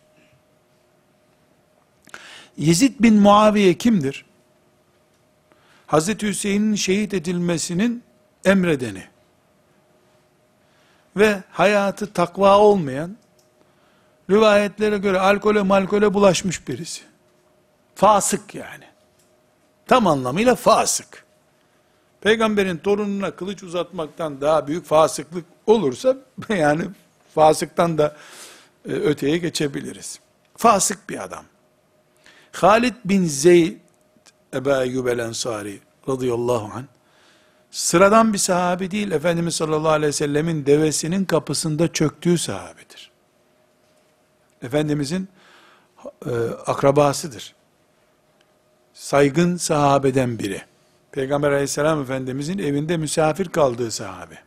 Yezid bin Muaviye kimdir? Hazreti Hüseyin'in şehit edilmesinin emredeni ve hayatı takva olmayan, rivayetlere göre alkole malkole bulaşmış birisi. Fasık yani. Tam anlamıyla fasık. Peygamberin torununa kılıç uzatmaktan daha büyük fasıklık olursa yani fasıktan da e, öteye geçebiliriz. Fasık bir adam. Halid bin Zeyd Ebu Eyyub el Ensari radıyallahu anh sıradan bir sahabi değil, Efendimiz sallallahu aleyhi ve sellemin devesinin kapısında çöktüğü sahabidir. Efendimizin e, akrabasıdır. Saygın sahabeden biri. Peygamber aleyhisselam efendimizin evinde misafir kaldığı sahabe.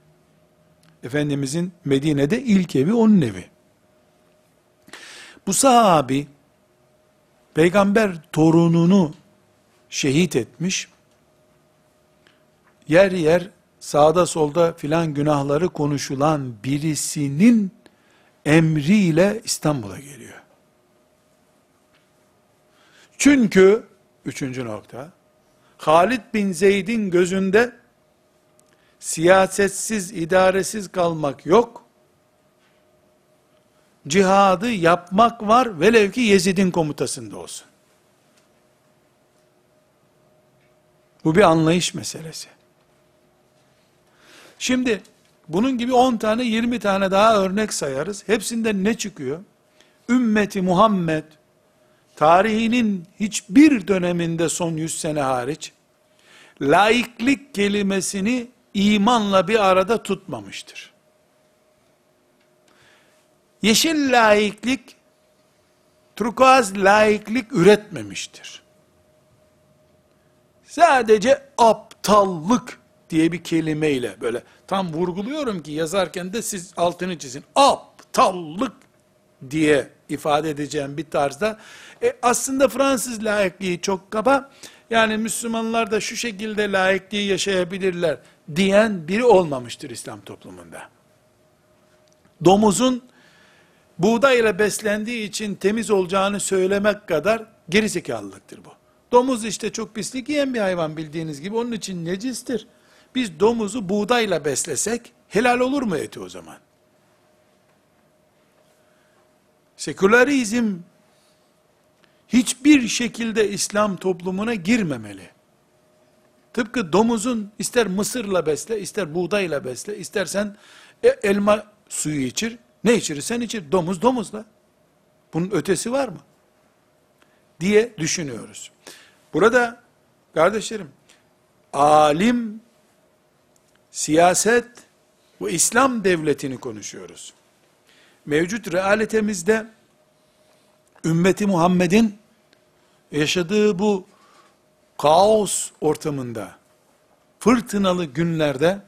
Efendimizin Medine'de ilk evi onun evi. Bu sahabi, peygamber torununu şehit etmiş, yer yer sağda solda filan günahları konuşulan birisinin emriyle İstanbul'a geliyor. Çünkü, üçüncü nokta, Halid bin Zeyd'in gözünde siyasetsiz, idaresiz kalmak yok. Cihadı yapmak var, velev ki Yezid'in komutasında olsun. Bu bir anlayış meselesi. Şimdi bunun gibi 10 tane 20 tane daha örnek sayarız. Hepsinden ne çıkıyor? Ümmeti Muhammed tarihinin hiçbir döneminde son 100 sene hariç, laiklik kelimesini imanla bir arada tutmamıştır. Yeşil laiklik, turkuaz laiklik üretmemiştir. Sadece aptallık diye bir kelimeyle böyle tam vurguluyorum ki yazarken de siz altını çizin. Aptallık diye ifade edeceğim bir tarzda. E, aslında Fransız laikliği çok kaba. Yani Müslümanlar da şu şekilde laikliği yaşayabilirler diyen biri olmamıştır İslam toplumunda. Domuzun buğday ile beslendiği için temiz olacağını söylemek kadar gerizekalılıktır bu. Domuz işte çok pislik yiyen bir hayvan bildiğiniz gibi onun için necistir. Biz domuzu buğdayla beslesek helal olur mu eti o zaman? Sekülerizm hiçbir şekilde İslam toplumuna girmemeli. Tıpkı domuzun ister mısırla besle, ister buğdayla besle, istersen e, elma suyu içir. Ne içirirsen içir. Domuz domuzla. Bunun ötesi var mı? Diye düşünüyoruz. Burada kardeşlerim, alim, siyaset ve İslam devletini konuşuyoruz. Mevcut realitemizde ümmeti Muhammed'in yaşadığı bu kaos ortamında, fırtınalı günlerde,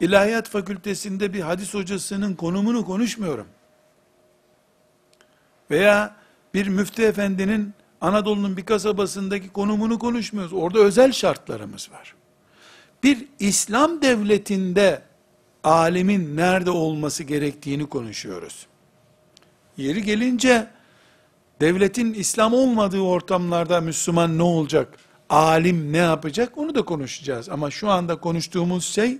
İlahiyat Fakültesinde bir hadis hocasının konumunu konuşmuyorum. Veya bir müftü efendinin Anadolu'nun bir kasabasındaki konumunu konuşmuyoruz. Orada özel şartlarımız var. Bir İslam devletinde alimin nerede olması gerektiğini konuşuyoruz. Yeri gelince devletin İslam olmadığı ortamlarda Müslüman ne olacak? Alim ne yapacak? Onu da konuşacağız. Ama şu anda konuştuğumuz şey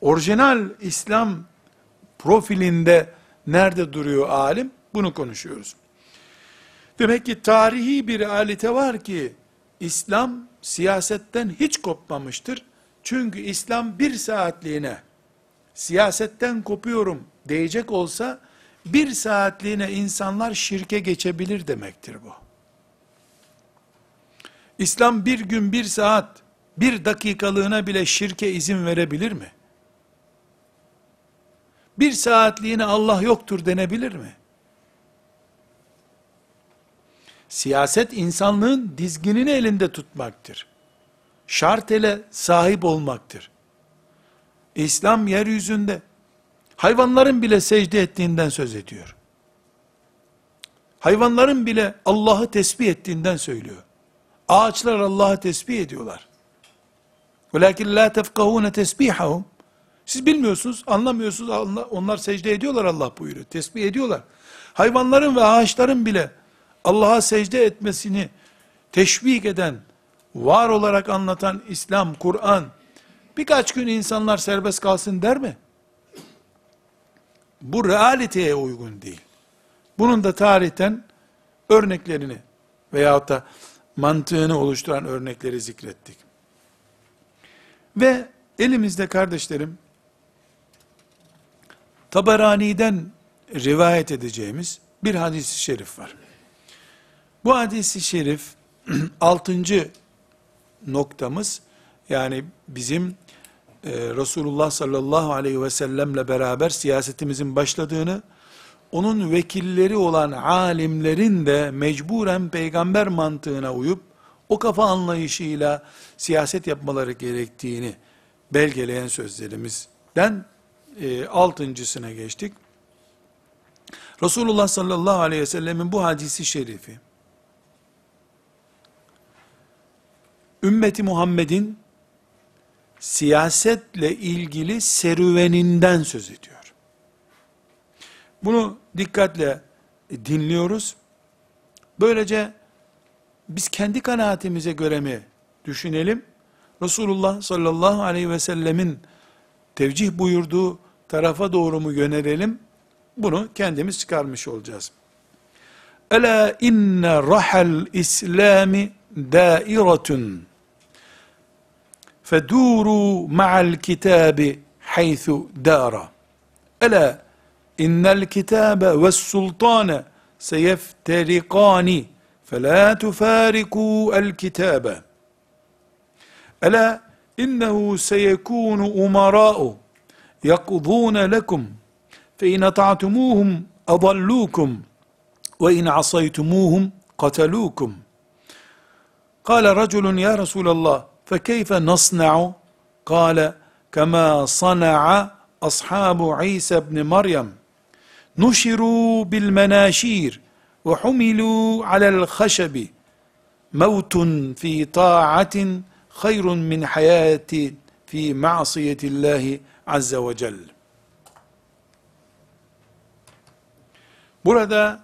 orijinal İslam profilinde nerede duruyor alim? Bunu konuşuyoruz. Demek ki tarihi bir realite var ki İslam siyasetten hiç kopmamıştır. Çünkü İslam bir saatliğine siyasetten kopuyorum diyecek olsa bir saatliğine insanlar şirke geçebilir demektir bu. İslam bir gün bir saat bir dakikalığına bile şirke izin verebilir mi? Bir saatliğine Allah yoktur denebilir mi? Siyaset insanlığın dizginini elinde tutmaktır şartele sahip olmaktır. İslam yeryüzünde hayvanların bile secde ettiğinden söz ediyor. Hayvanların bile Allah'ı tesbih ettiğinden söylüyor. Ağaçlar Allah'ı tesbih ediyorlar. Velakin la tefkahune tesbihahum. Siz bilmiyorsunuz, anlamıyorsunuz. Onlar secde ediyorlar Allah buyuruyor. Tesbih ediyorlar. Hayvanların ve ağaçların bile Allah'a secde etmesini teşvik eden var olarak anlatan İslam, Kur'an, birkaç gün insanlar serbest kalsın der mi? Bu realiteye uygun değil. Bunun da tarihten örneklerini veyahut da mantığını oluşturan örnekleri zikrettik. Ve elimizde kardeşlerim, Tabarani'den rivayet edeceğimiz bir hadis-i şerif var. Bu hadisi şerif altıncı noktamız yani bizim e, Resulullah sallallahu aleyhi ve sellemle beraber siyasetimizin başladığını onun vekilleri olan alimlerin de mecburen peygamber mantığına uyup o kafa anlayışıyla siyaset yapmaları gerektiğini belgeleyen sözlerimizden e, altıncısına geçtik. Resulullah sallallahu aleyhi ve sellemin bu hadisi şerifi ümmeti Muhammed'in siyasetle ilgili serüveninden söz ediyor. Bunu dikkatle dinliyoruz. Böylece biz kendi kanaatimize göre mi düşünelim? Resulullah sallallahu aleyhi ve sellemin tevcih buyurduğu tarafa doğru mu yönelelim? Bunu kendimiz çıkarmış olacağız. Ela inne rahal islami dairetun فدوروا مع الكتاب حيث دار. ألا إن الكتاب والسلطان سيفترقان فَلَا تُفَارِقُوا الْكِتَابَ. أَلَا إِنَّهُ سَيَكُونُ أُمَرَاءُ يَقْضُونَ لَكُمْ فَإِنْ أَطَعْتُمُوهُمْ أَضَلُّوكُمْ وَإِنْ عَصَيْتُمُوهُمْ قَتَلُوكُمْ. قال رجل يا رسول الله فكيف نصنع قال كما صنع أصحاب عيسى بن مريم نشروا بالمناشير وحملوا على الخشب موت في طاعة خير من حياة في معصية الله عز وجل Burada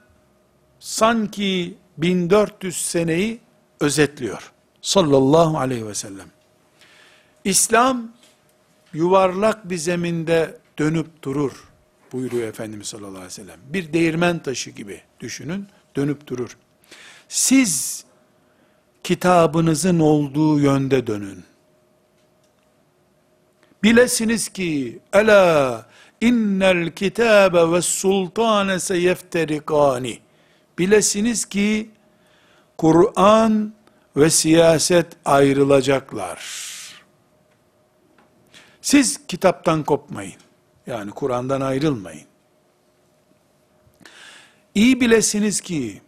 sanki 1400 seneyi özetliyor. Sallallahu aleyhi ve sellem. İslam yuvarlak bir zeminde dönüp durur buyuruyor Efendimiz sallallahu aleyhi ve sellem. Bir değirmen taşı gibi düşünün, dönüp durur. Siz kitabınızın olduğu yönde dönün. Bilesiniz ki ela innel kitabe ve sultane seyefterikani. Bilesiniz ki Kur'an ve siyaset ayrılacaklar. Siz kitaptan kopmayın. Yani Kur'an'dan ayrılmayın. İyi bilesiniz ki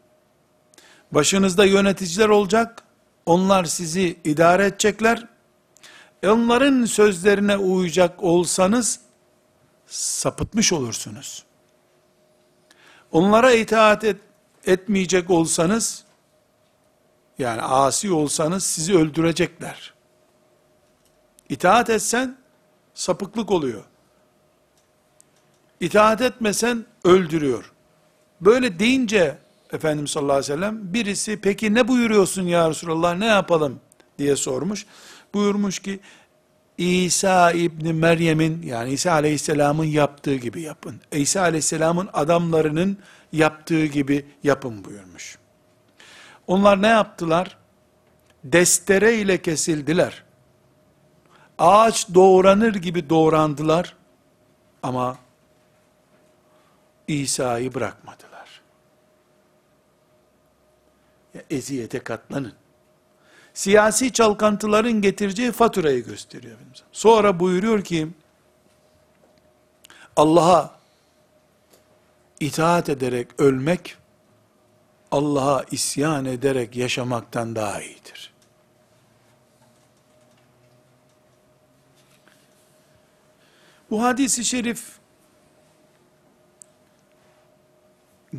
başınızda yöneticiler olacak. Onlar sizi idare edecekler. Onların sözlerine uyacak olsanız sapıtmış olursunuz. Onlara itaat et, etmeyecek olsanız yani asi olsanız sizi öldürecekler. İtaat etsen sapıklık oluyor. İtaat etmesen öldürüyor. Böyle deyince Efendimiz sallallahu aleyhi ve sellem birisi peki ne buyuruyorsun ya Resulallah ne yapalım diye sormuş. Buyurmuş ki İsa İbni Meryem'in yani İsa Aleyhisselam'ın yaptığı gibi yapın. İsa Aleyhisselam'ın adamlarının yaptığı gibi yapın buyurmuş. Onlar ne yaptılar? Destere ile kesildiler. Ağaç doğranır gibi doğrandılar. Ama İsa'yı bırakmadılar. Ya eziyete katlanın. Siyasi çalkantıların getireceği faturayı gösteriyor. Sonra buyuruyor ki, Allah'a itaat ederek ölmek, Allah'a isyan ederek yaşamaktan daha iyidir. Bu hadisi şerif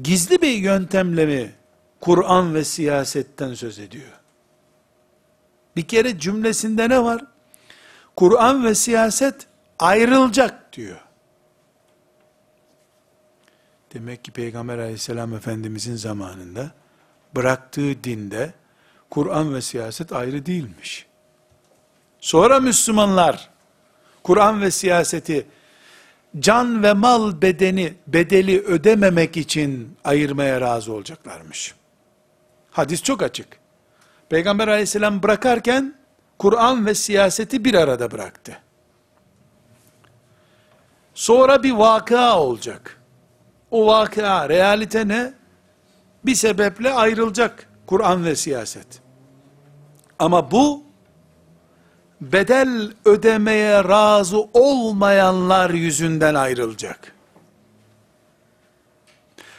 gizli bir yöntemle mi Kur'an ve siyasetten söz ediyor? Bir kere cümlesinde ne var? Kur'an ve siyaset ayrılacak diyor. Demek ki Peygamber aleyhisselam efendimizin zamanında bıraktığı dinde Kur'an ve siyaset ayrı değilmiş. Sonra Müslümanlar Kur'an ve siyaseti can ve mal bedeni bedeli ödememek için ayırmaya razı olacaklarmış. Hadis çok açık. Peygamber aleyhisselam bırakarken Kur'an ve siyaseti bir arada bıraktı. Sonra bir vaka olacak. O vaka, realite ne? Bir sebeple ayrılacak Kur'an ve siyaset. Ama bu, bedel ödemeye razı olmayanlar yüzünden ayrılacak.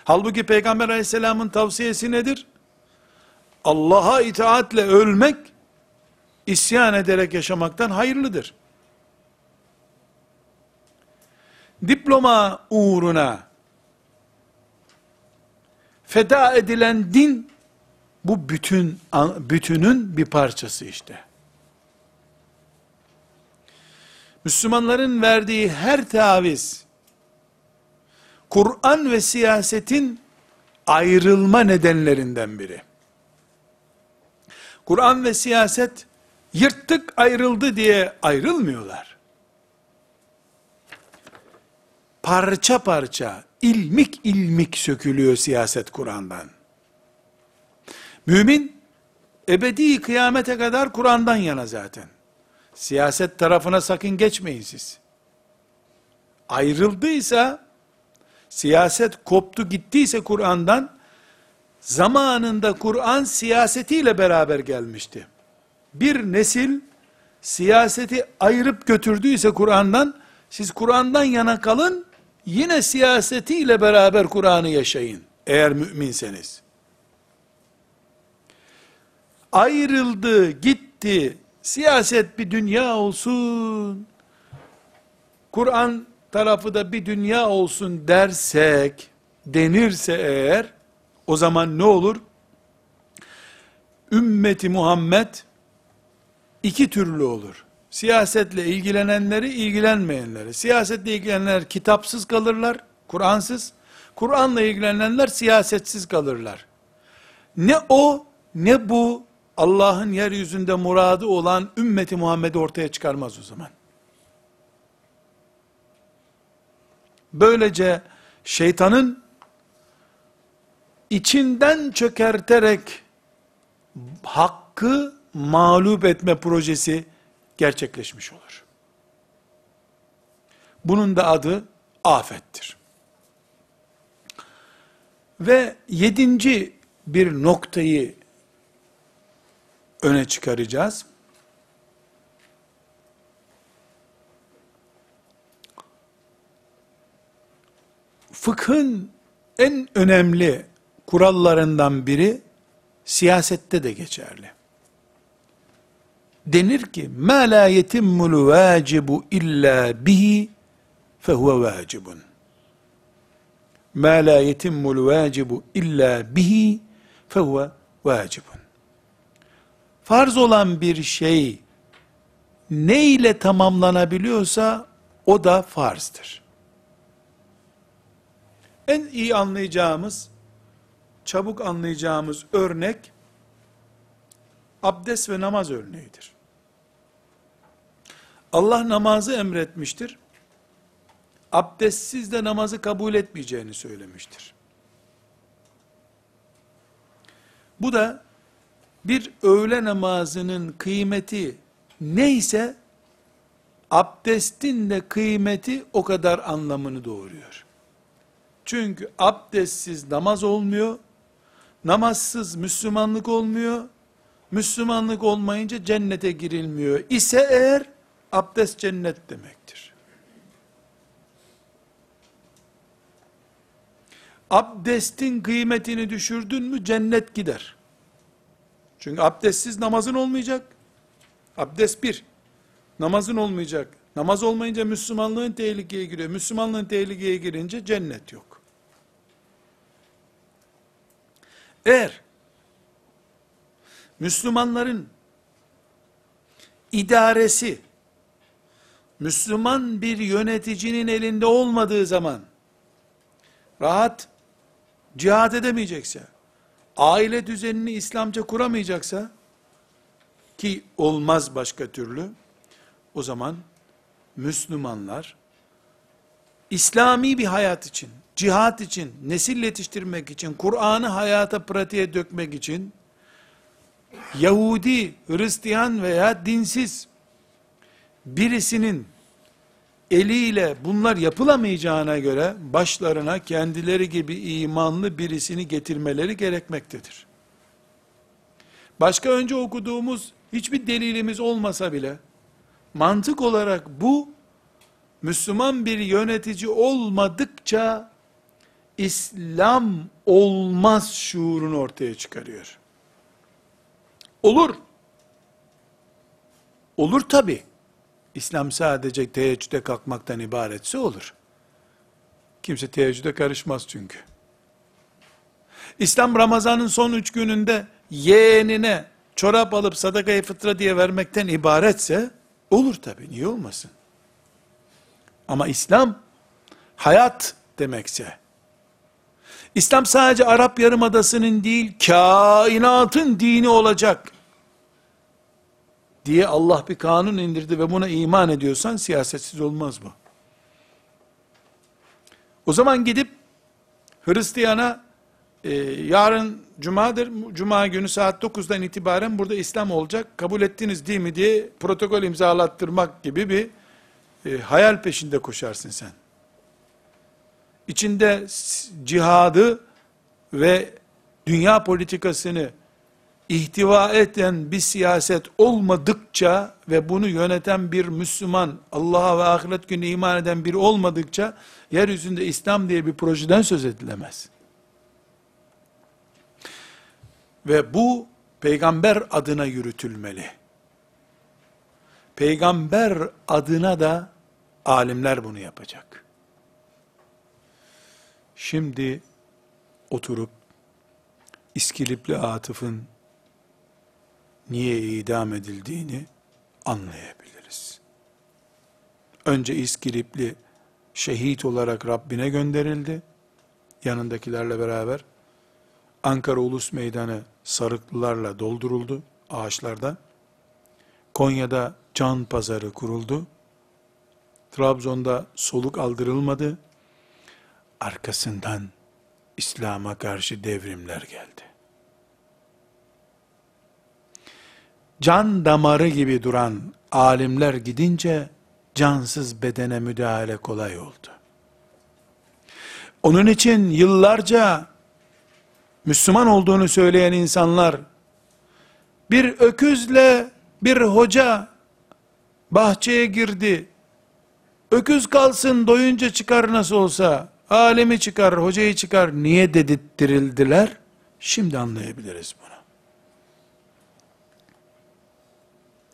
Halbuki Peygamber aleyhisselamın tavsiyesi nedir? Allah'a itaatle ölmek, isyan ederek yaşamaktan hayırlıdır. Diploma uğruna feda edilen din bu bütün bütünün bir parçası işte. Müslümanların verdiği her taviz Kur'an ve siyasetin ayrılma nedenlerinden biri. Kur'an ve siyaset yırttık ayrıldı diye ayrılmıyorlar. Parça parça, ilmik ilmik sökülüyor siyaset Kur'an'dan. Mümin, ebedi kıyamete kadar Kur'an'dan yana zaten. Siyaset tarafına sakın geçmeyin siz. Ayrıldıysa, siyaset koptu gittiyse Kur'an'dan, zamanında Kur'an siyasetiyle beraber gelmişti. Bir nesil siyaseti ayırıp götürdüyse Kur'an'dan, siz Kur'an'dan yana kalın, yine siyasetiyle beraber Kur'an'ı yaşayın. Eğer müminseniz. Ayrıldı, gitti, siyaset bir dünya olsun, Kur'an tarafı da bir dünya olsun dersek, denirse eğer, o zaman ne olur? Ümmeti Muhammed, iki türlü olur. Siyasetle ilgilenenleri, ilgilenmeyenleri. Siyasetle ilgilenenler kitapsız kalırlar, Kur'ansız. Kur'an'la ilgilenenler siyasetsiz kalırlar. Ne o, ne bu, Allah'ın yeryüzünde muradı olan ümmeti Muhammed'i ortaya çıkarmaz o zaman. Böylece şeytanın içinden çökerterek hakkı mağlup etme projesi gerçekleşmiş olur. Bunun da adı afettir. Ve yedinci bir noktayı öne çıkaracağız. Fıkhın en önemli kurallarından biri siyasette de geçerli denir ki ma la yetimmul vacibu illa bihi fehuve vacibun. Ma la yetimmul vacibu illa bihi fehuve vacibun. Farz olan bir şey ne ile tamamlanabiliyorsa o da farzdır. En iyi anlayacağımız, çabuk anlayacağımız örnek abdest ve namaz örneğidir. Allah namazı emretmiştir. Abdestsiz de namazı kabul etmeyeceğini söylemiştir. Bu da bir öğle namazının kıymeti neyse abdestin de kıymeti o kadar anlamını doğuruyor. Çünkü abdestsiz namaz olmuyor, namazsız Müslümanlık olmuyor, Müslümanlık olmayınca cennete girilmiyor ise eğer abdest cennet demektir. Abdestin kıymetini düşürdün mü cennet gider. Çünkü abdestsiz namazın olmayacak. Abdest bir. Namazın olmayacak. Namaz olmayınca Müslümanlığın tehlikeye giriyor. Müslümanlığın tehlikeye girince cennet yok. Eğer Müslümanların idaresi Müslüman bir yöneticinin elinde olmadığı zaman rahat cihad edemeyecekse, aile düzenini İslamca kuramayacaksa ki olmaz başka türlü o zaman Müslümanlar İslami bir hayat için, cihat için, nesil yetiştirmek için, Kur'an'ı hayata pratiğe dökmek için Yahudi, Hristiyan veya dinsiz birisinin eliyle bunlar yapılamayacağına göre başlarına kendileri gibi imanlı birisini getirmeleri gerekmektedir. Başka önce okuduğumuz hiçbir delilimiz olmasa bile mantık olarak bu Müslüman bir yönetici olmadıkça İslam olmaz şuurunu ortaya çıkarıyor. Olur. Olur tabi. İslam sadece teheccüde kalkmaktan ibaretse olur. Kimse teheccüde karışmaz çünkü. İslam Ramazan'ın son üç gününde yeğenine çorap alıp sadakayı fıtra diye vermekten ibaretse, olur tabi, niye olmasın? Ama İslam, hayat demekse, İslam sadece Arap Yarımadası'nın değil, kainatın dini olacak diye Allah bir kanun indirdi ve buna iman ediyorsan siyasetsiz olmaz bu. O zaman gidip Hristiyana e, yarın cumadır, cuma günü saat 9'dan itibaren burada İslam olacak, kabul ettiniz değil mi diye protokol imzalattırmak gibi bir e, hayal peşinde koşarsın sen. İçinde cihadı ve dünya politikasını ihtiva eden bir siyaset olmadıkça ve bunu yöneten bir Müslüman, Allah'a ve ahiret günü iman eden biri olmadıkça, yeryüzünde İslam diye bir projeden söz edilemez. Ve bu, peygamber adına yürütülmeli. Peygamber adına da alimler bunu yapacak. Şimdi oturup İskilipli Atıf'ın niye idam edildiğini anlayabiliriz. Önce İskilipli şehit olarak Rabbine gönderildi. Yanındakilerle beraber Ankara Ulus Meydanı sarıklılarla dolduruldu ağaçlarda. Konya'da can pazarı kuruldu. Trabzon'da soluk aldırılmadı. Arkasından İslam'a karşı devrimler geldi. Can damarı gibi duran alimler gidince cansız bedene müdahale kolay oldu. Onun için yıllarca Müslüman olduğunu söyleyen insanlar bir öküzle bir hoca bahçeye girdi. Öküz kalsın doyunca çıkar nasıl olsa Alemi çıkar, hocayı çıkar. Niye dedirttirildiler? Şimdi anlayabiliriz bunu.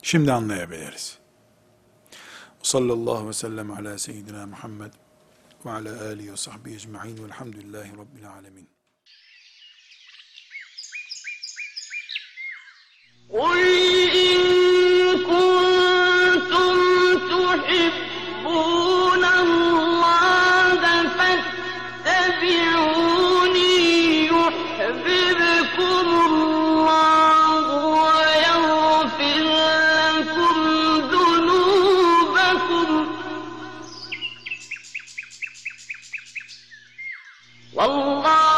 Şimdi anlayabiliriz. Sallallahu aleyhi ve sellem ala seyyidina Muhammed ve ala alihi ve sahbihi ecma'in velhamdülillahi rabbil alemin. قل إن كنتم تحبون الله والله غفور